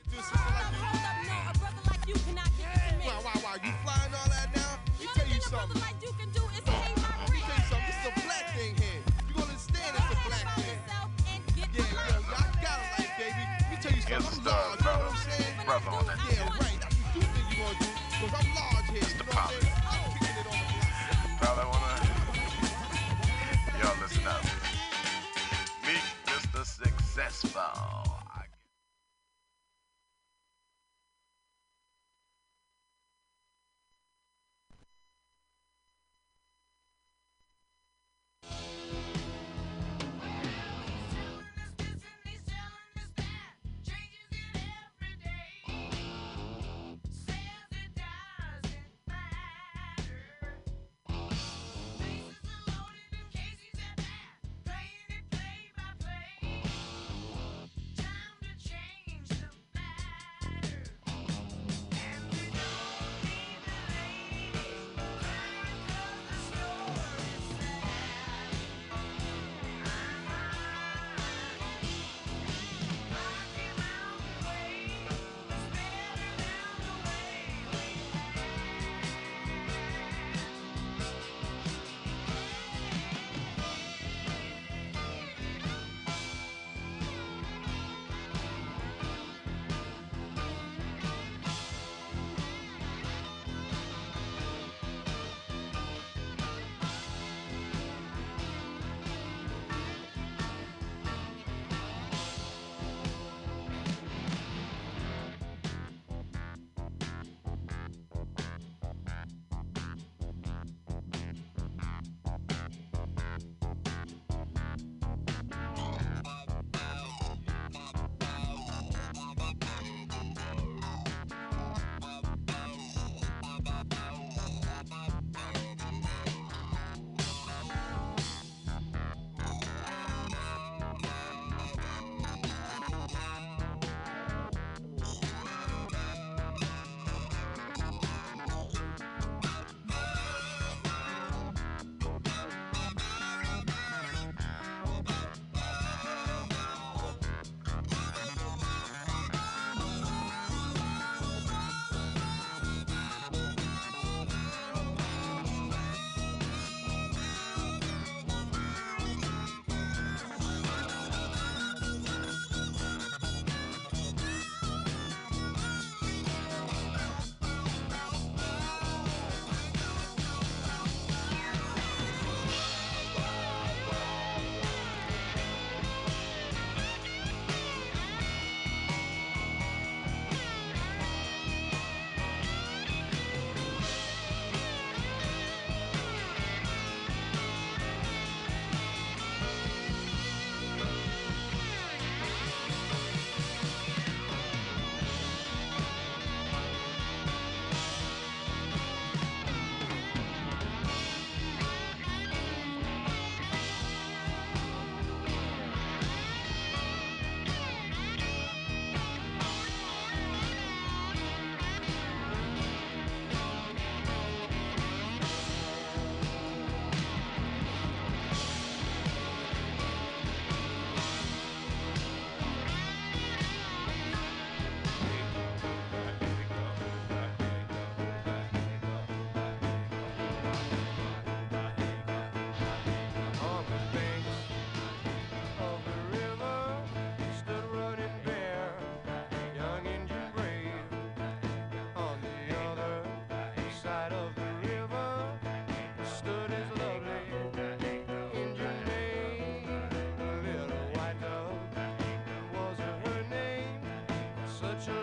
Speaker 15: so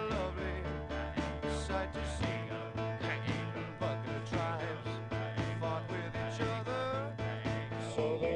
Speaker 15: they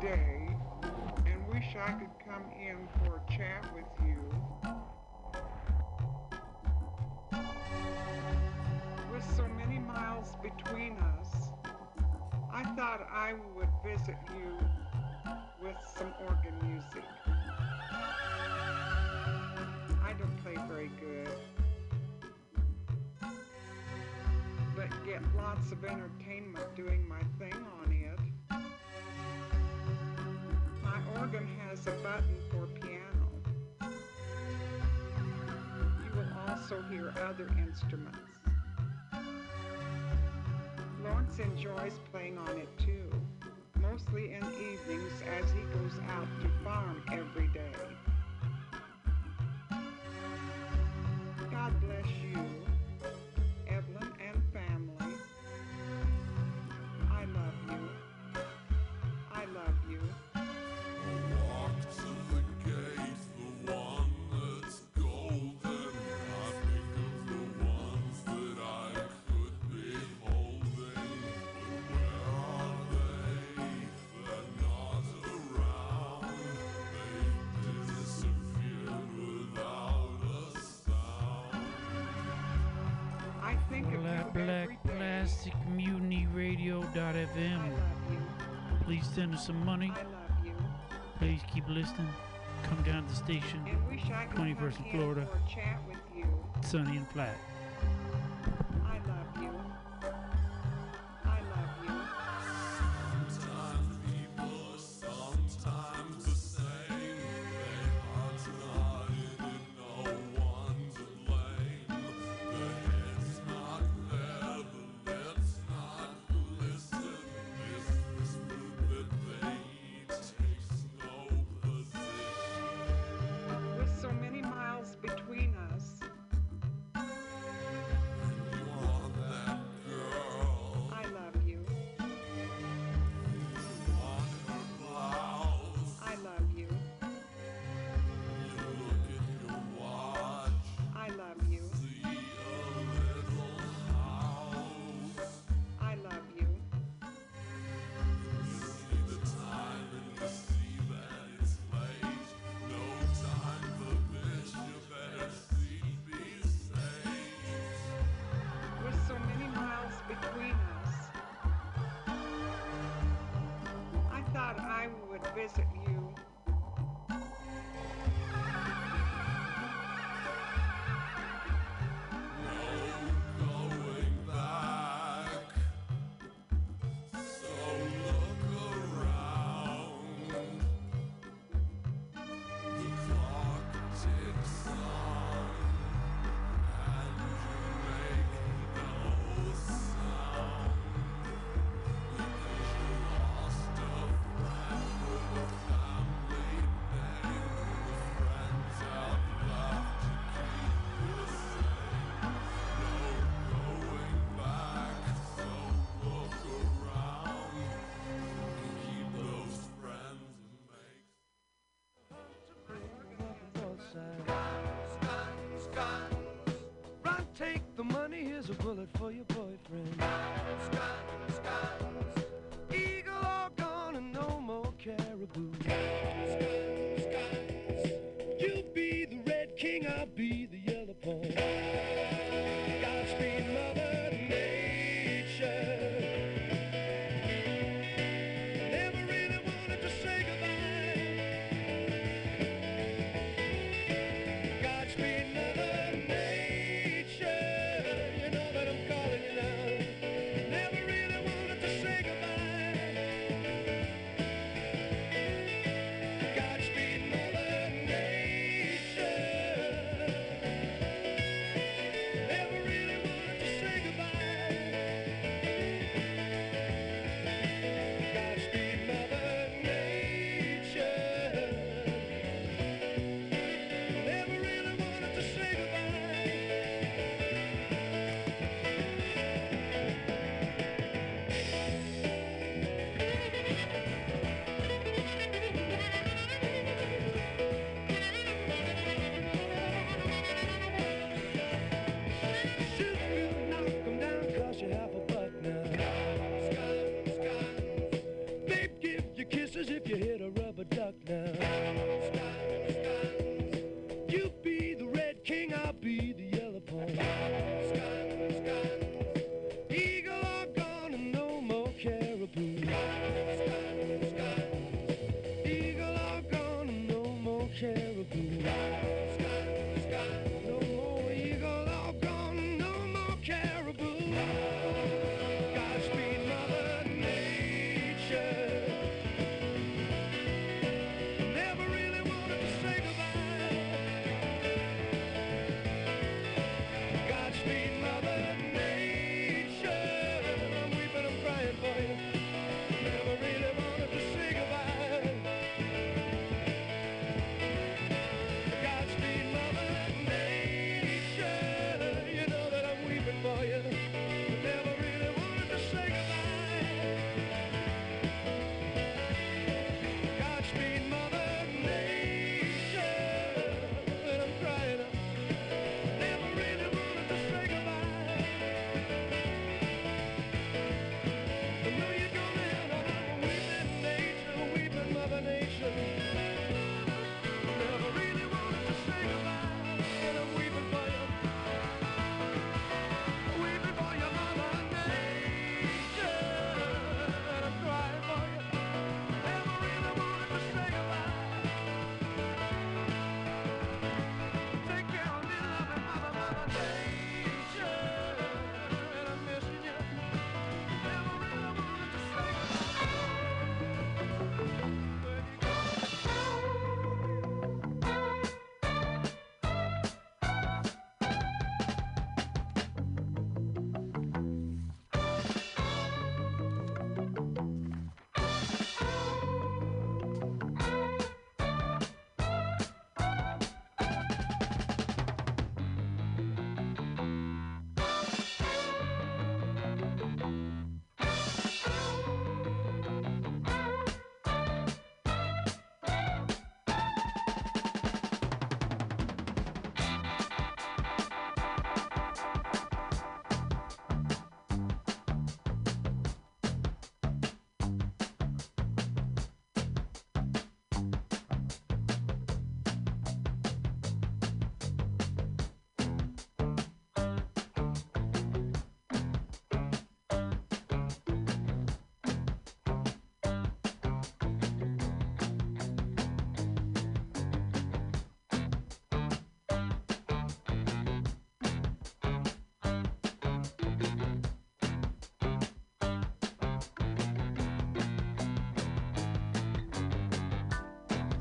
Speaker 15: today and
Speaker 16: wish I could come in for a chat with you. With so many miles between us, I thought I would visit you with some organ music. I don't play very good, but get lots of energy. also hear other instruments. Lawrence enjoys playing on it too, mostly in evenings as he goes out to farm every day.
Speaker 17: BFF.FM. Please send us some money. Please keep listening. Come down to the station. 21st in Florida. Sunny and flat.
Speaker 15: guys Here's a bullet for your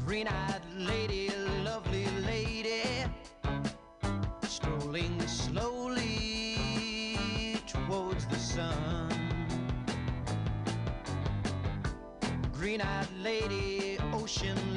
Speaker 18: green-eyed lady, lovely lady, strolling slowly towards the sun. Green-eyed lady, ocean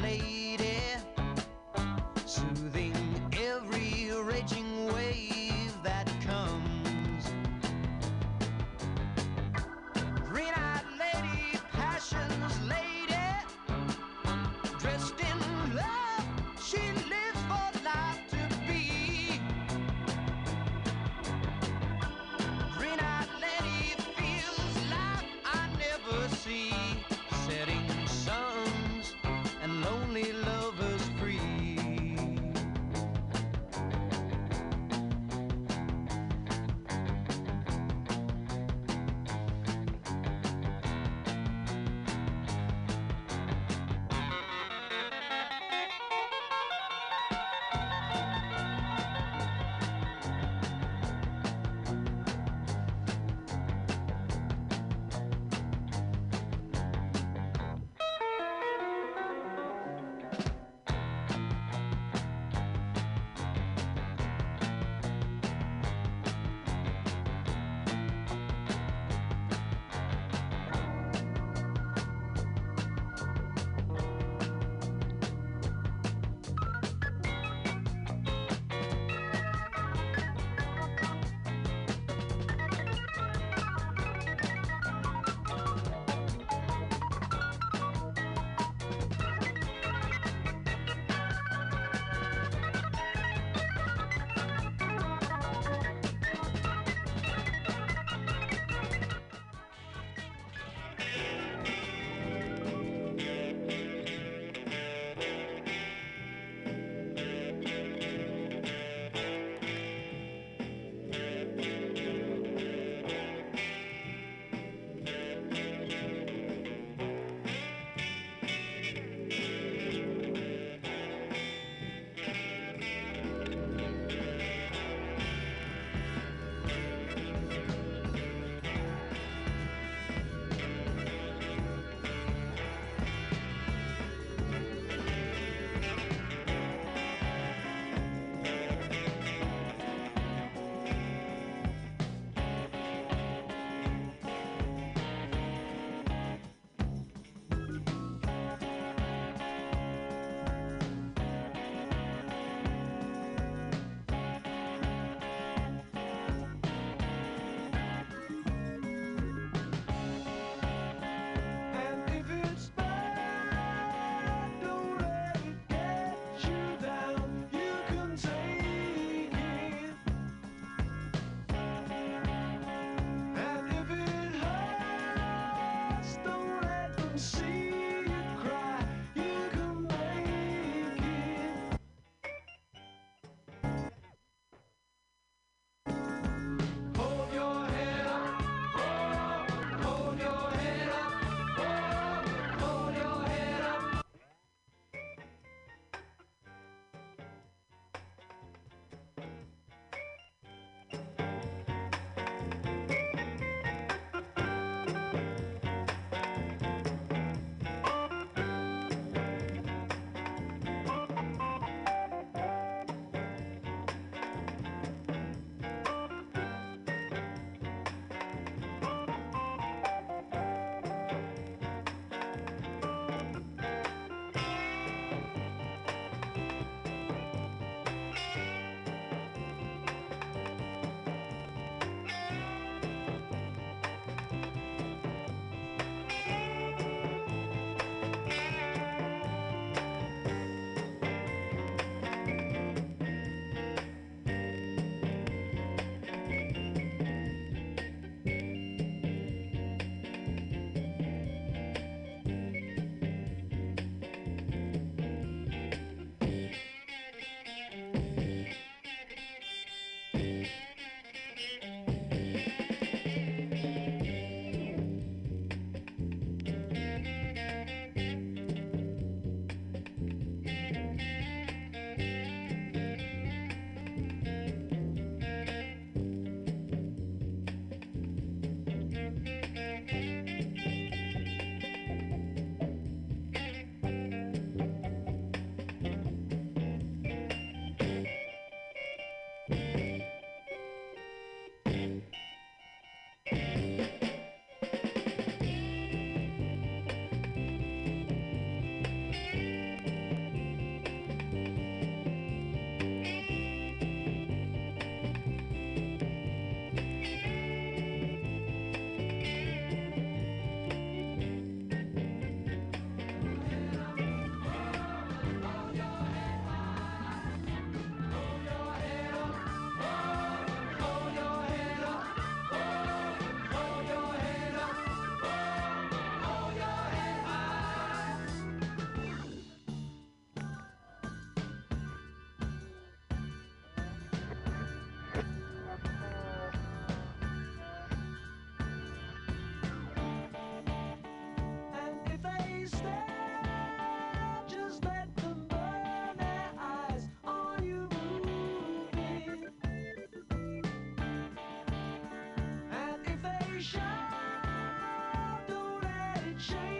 Speaker 19: change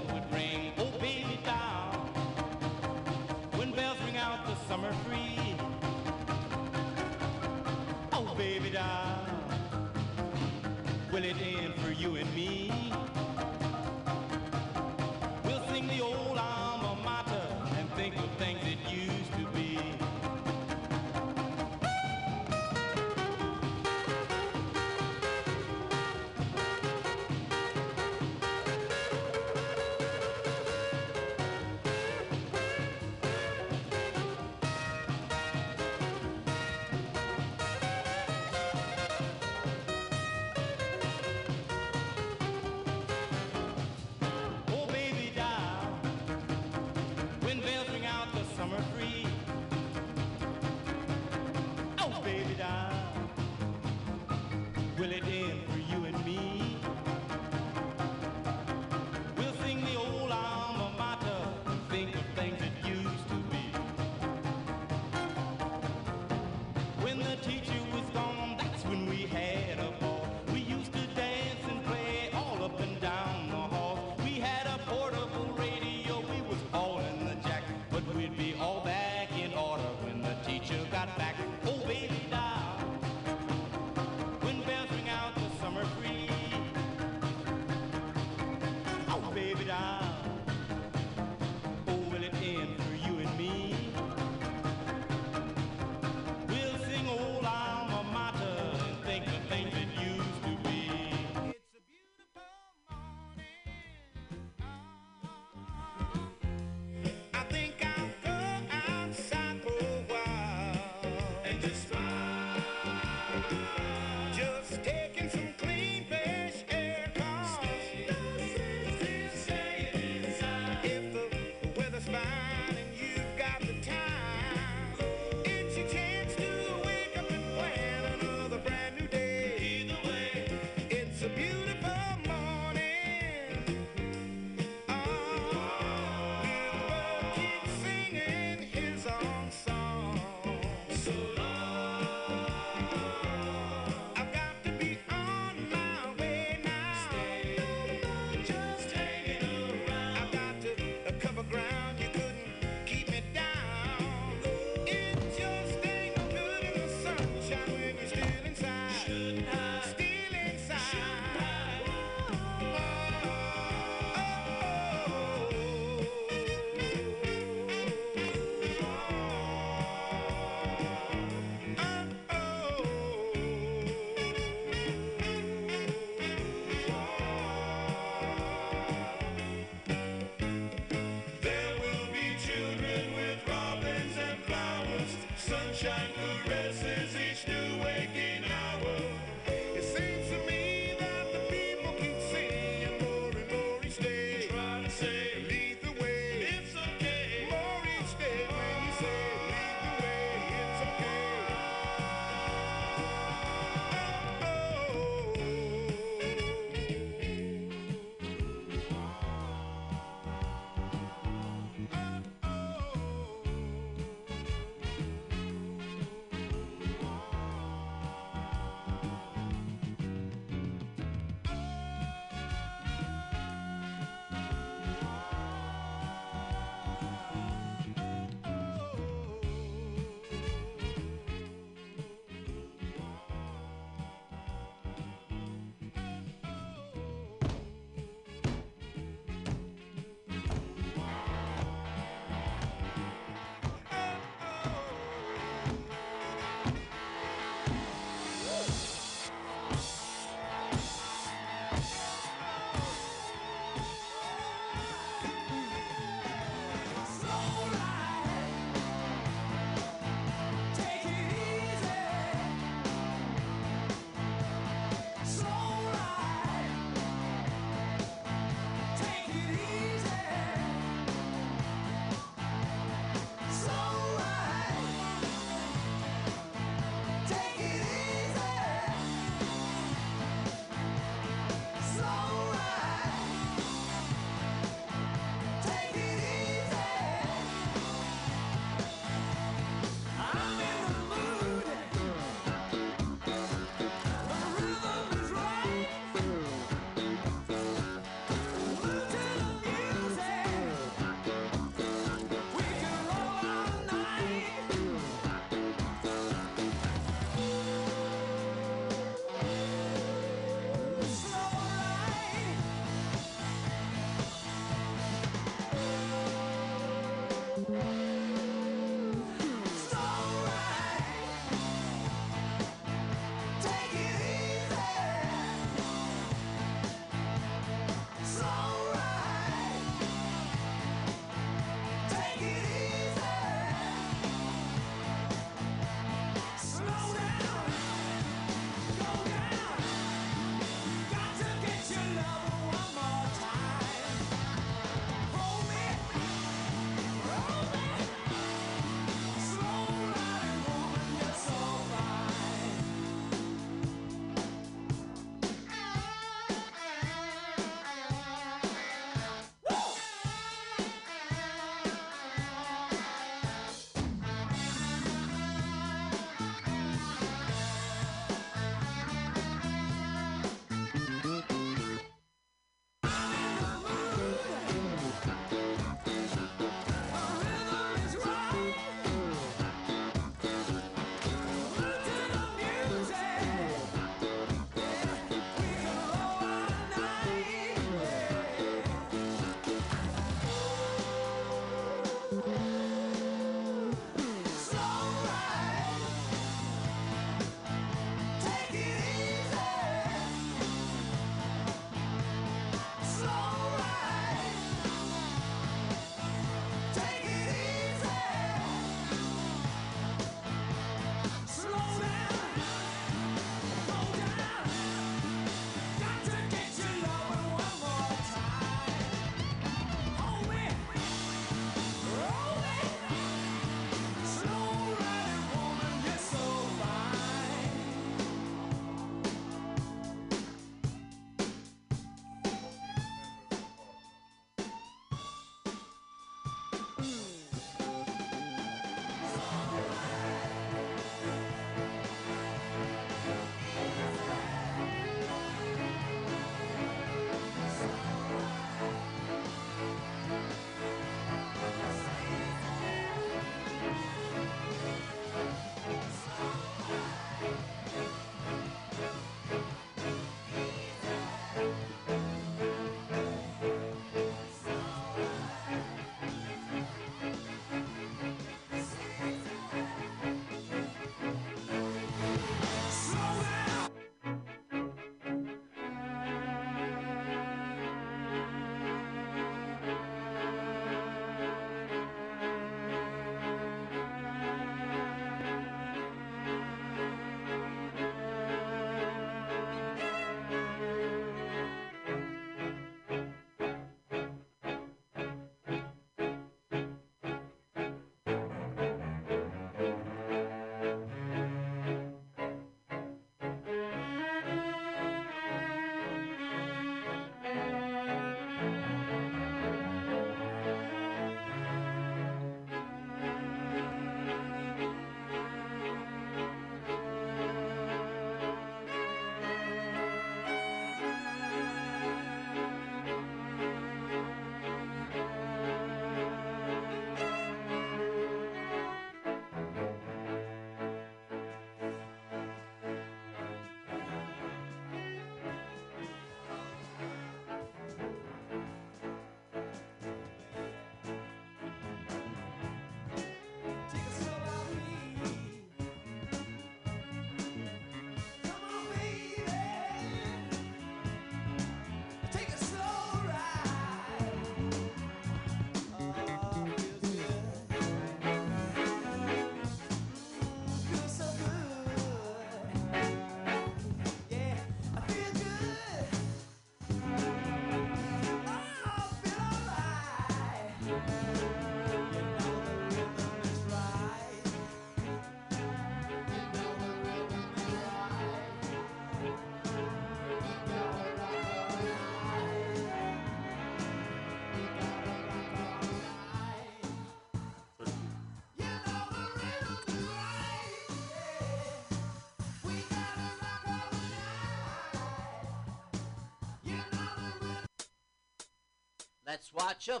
Speaker 18: watch a